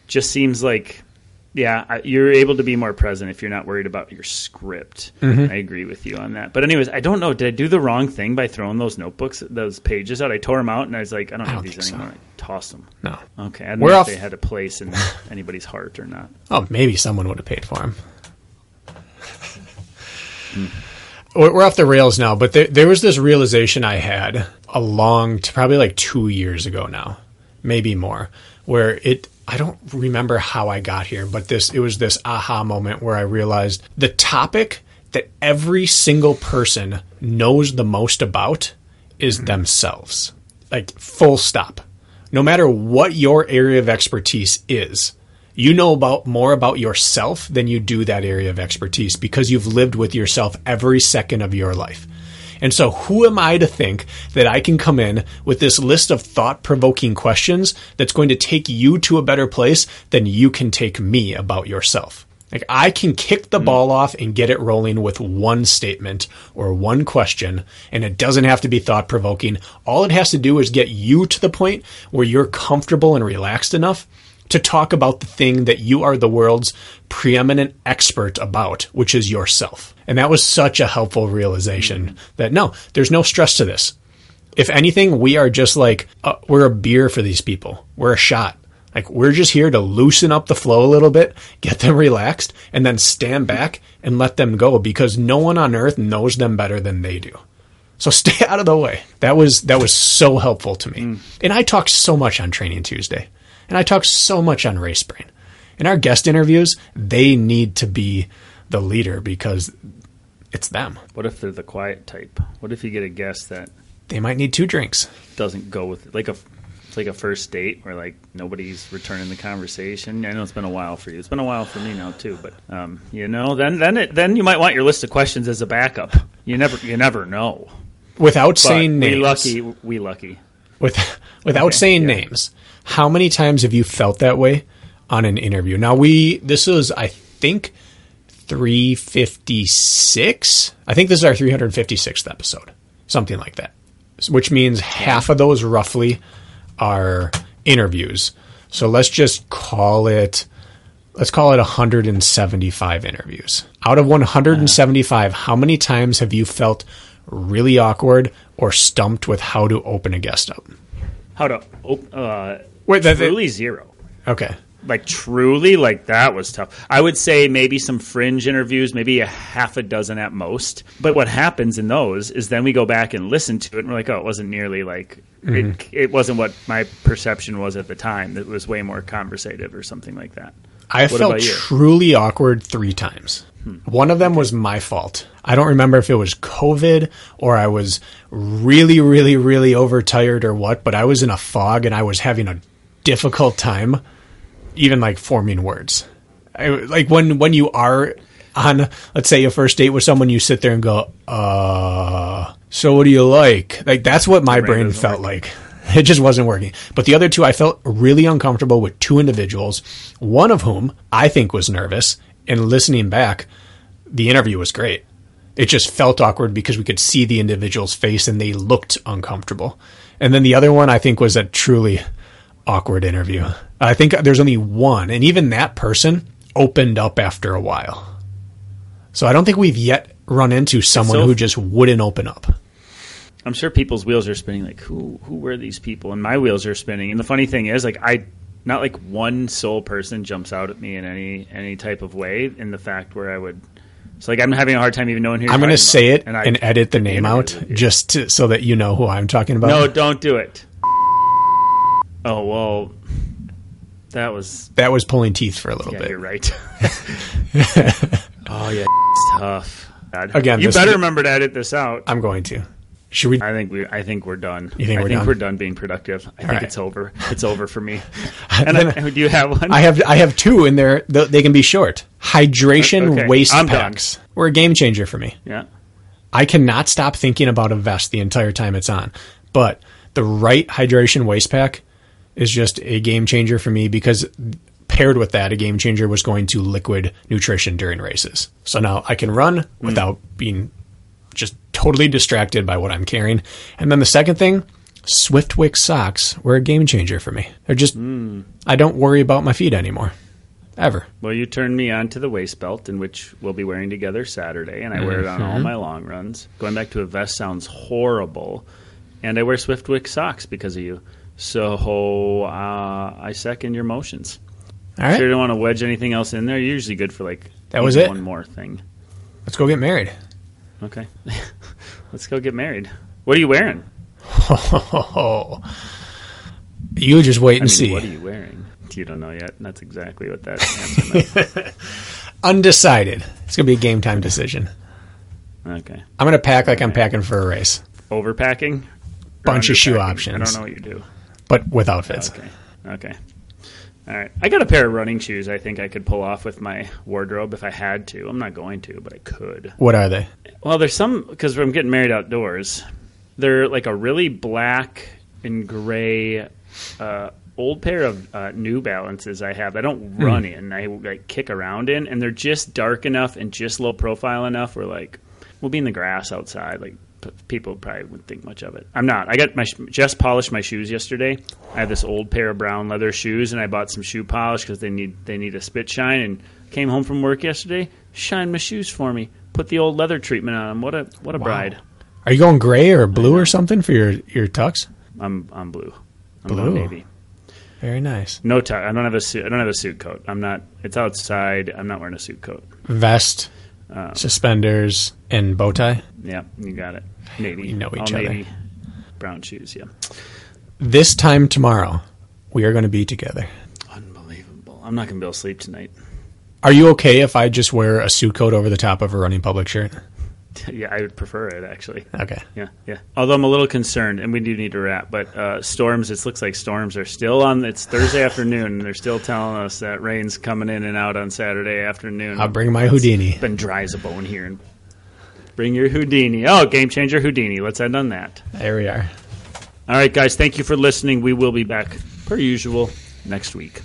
just seems like yeah, you're able to be more present if you're not worried about your script. Mm-hmm. I agree with you on that. But anyways, I don't know. Did I do the wrong thing by throwing those notebooks, those pages out? I tore them out, and I was like, I don't I have don't these anymore. So. I tossed them. No. Okay. I don't We're know off... if they had a place in anybody's heart or not. Oh, maybe someone would have paid for them. Hmm. We're off the rails now, but there, there was this realization I had a long, probably like two years ago now, maybe more, where it I don't remember how I got here, but this it was this aha moment where I realized the topic that every single person knows the most about is mm-hmm. themselves. Like full stop. No matter what your area of expertise is, you know about more about yourself than you do that area of expertise because you've lived with yourself every second of your life. And so, who am I to think that I can come in with this list of thought provoking questions that's going to take you to a better place than you can take me about yourself? Like, I can kick the hmm. ball off and get it rolling with one statement or one question, and it doesn't have to be thought provoking. All it has to do is get you to the point where you're comfortable and relaxed enough to talk about the thing that you are the world's preeminent expert about, which is yourself. And that was such a helpful realization that no, there's no stress to this. If anything, we are just like, uh, we're a beer for these people. We're a shot. Like, we're just here to loosen up the flow a little bit, get them relaxed, and then stand back and let them go because no one on earth knows them better than they do. So stay out of the way. That was, that was so helpful to me. Mm. And I talk so much on Training Tuesday. And I talk so much on Race Brain. In our guest interviews, they need to be the leader because it's them. What if they're the quiet type? What if you get a guest that they might need two drinks? Doesn't go with like a it's like a first date where like nobody's returning the conversation. I know it's been a while for you. It's been a while for me now too. But um, you know, then then it, then you might want your list of questions as a backup. You never you never know. Without but saying names, we lucky. We lucky. With without okay, saying yeah. names, how many times have you felt that way on an interview? Now we this was I think 356. I think this is our 356th episode, something like that. Which means half of those roughly are interviews. So let's just call it let's call it 175 interviews. Out of 175, how many times have you felt really awkward or stumped with how to open a guest up? How to open uh Wait, that, truly zero. Okay like truly like that was tough. I would say maybe some fringe interviews maybe a half a dozen at most. But what happens in those is then we go back and listen to it and we're like oh it wasn't nearly like mm-hmm. it, it wasn't what my perception was at the time. It was way more conversative or something like that. I what felt truly awkward three times. Hmm. one of them was my fault. I don't remember if it was covid or i was really really really overtired or what but i was in a fog and i was having a difficult time even like forming words. I, like when when you are on, let's say, a first date with someone, you sit there and go, "Uh, so what do you like?" Like that's what my brain, felt work. like. It just wasn't working. But the other two, I felt really uncomfortable with two individuals. One of whom I think was nervous, and listening back, the interview was great. It just felt awkward because we could see the individual's face and they looked uncomfortable. And then the other one I think was a truly awkward interview. I think there's only one, and even that person opened up after a while. So I don't think we've yet run into someone So- who just wouldn't open up. I'm sure people's wheels are spinning. Like, who who were these people? And my wheels are spinning. And the funny thing is, like, I not like one sole person jumps out at me in any any type of way. In the fact where I would, it's like I'm having a hard time even knowing who. You're I'm going to say it and, and, I, edit the did name out just to, so that you know who I'm talking about. no, don't do it. Oh well, that was that was pulling teeth for a little yeah. bit. You're right. oh yeah, it's tough. God. Again, you better remember to edit this out. I'm going to. Should we? I think we. I think we're done. You think I we're think done? we're done being productive. I think right. it's over. It's over for me. And I, do you have one? I have I have two in there. They can be short. Hydration Okay, waist I'm done. packs were a game changer for me. yeah. I cannot stop thinking about a vest the entire time it's on. But the right hydration waist pack is just a game changer for me because paired with that, a game changer was going to liquid nutrition during races. So now I can run mm. without being just totally distracted by what I'm carrying. And then the second thing, Swiftwick socks were a game changer for me. They're just, mm. I don't worry about my feet anymore. Ever. Well, you turned me on to the waist belt, in which we'll be wearing together Saturday, and I wear it on all mm-hmm. my long runs. Going back to a vest sounds horrible, and I wear Swiftwick socks because of you. So uh, I second your motions. All right. Sure, don't want to wedge anything else in there. You're usually good for like That was it? One more thing. Let's go get married. Okay, let's go get married. What are you wearing? Oh, you just wait I and mean, see. what are you wearing? You don't know yet. That's exactly what that answer. Undecided. It's gonna be a game time decision. Okay. I'm gonna pack like I'm packing for a race, Overpacking? Bunch of shoe options. I don't know what you do. But with outfits. Okay. Okay. All right. I got a pair of running shoes I think I could pull off with my wardrobe if I had to. I'm not going to, but I could. What are they? Well, there's some because I'm getting married outdoors. They're like a really black and gray uh, old pair of uh, New Balances I have. I don't run in. I like kick around in, and they're just dark enough and just low profile enough. Where like we'll be in the grass outside. Like p- people probably wouldn't think much of it. I'm not. I got my just polished my shoes yesterday. I have this old pair of brown leather shoes, and I bought some shoe polish because they need they need a spit shine. And came home from work yesterday, shined my shoes for me. Put the old leather treatment on them. What a what a bride. Are you going gray or blue or something for your your tux? I'm I'm blue. I'm Blue. navy. Very nice. No tie. I don't have a suit. I don't have a suit coat. I'm not. It's outside. I'm not wearing a suit coat. Vest, Uh, suspenders, and bow tie. Yeah, you got it. Navy. We know All each other. navy. Brown shoes. Yeah. This time tomorrow, we are going to be together. Unbelievable. I'm not gonna be able to sleep tonight. Are you okay if I just wear a suit coat over the top of a running public shirt? yeah, I would prefer it actually. Okay. Yeah, yeah. Although I'm a little concerned, and we do need to wrap. But uh, storms. It looks like storms are still on. It's Thursday afternoon, and they're still telling us that rain's coming in and out on Saturday afternoon. I'll bring my Houdini. It's been dry as a bone here. And bring your Houdini. Oh, game changer Houdini. Let's end on that. There we are. All right, guys. Thank you for listening. We will be back per usual next week.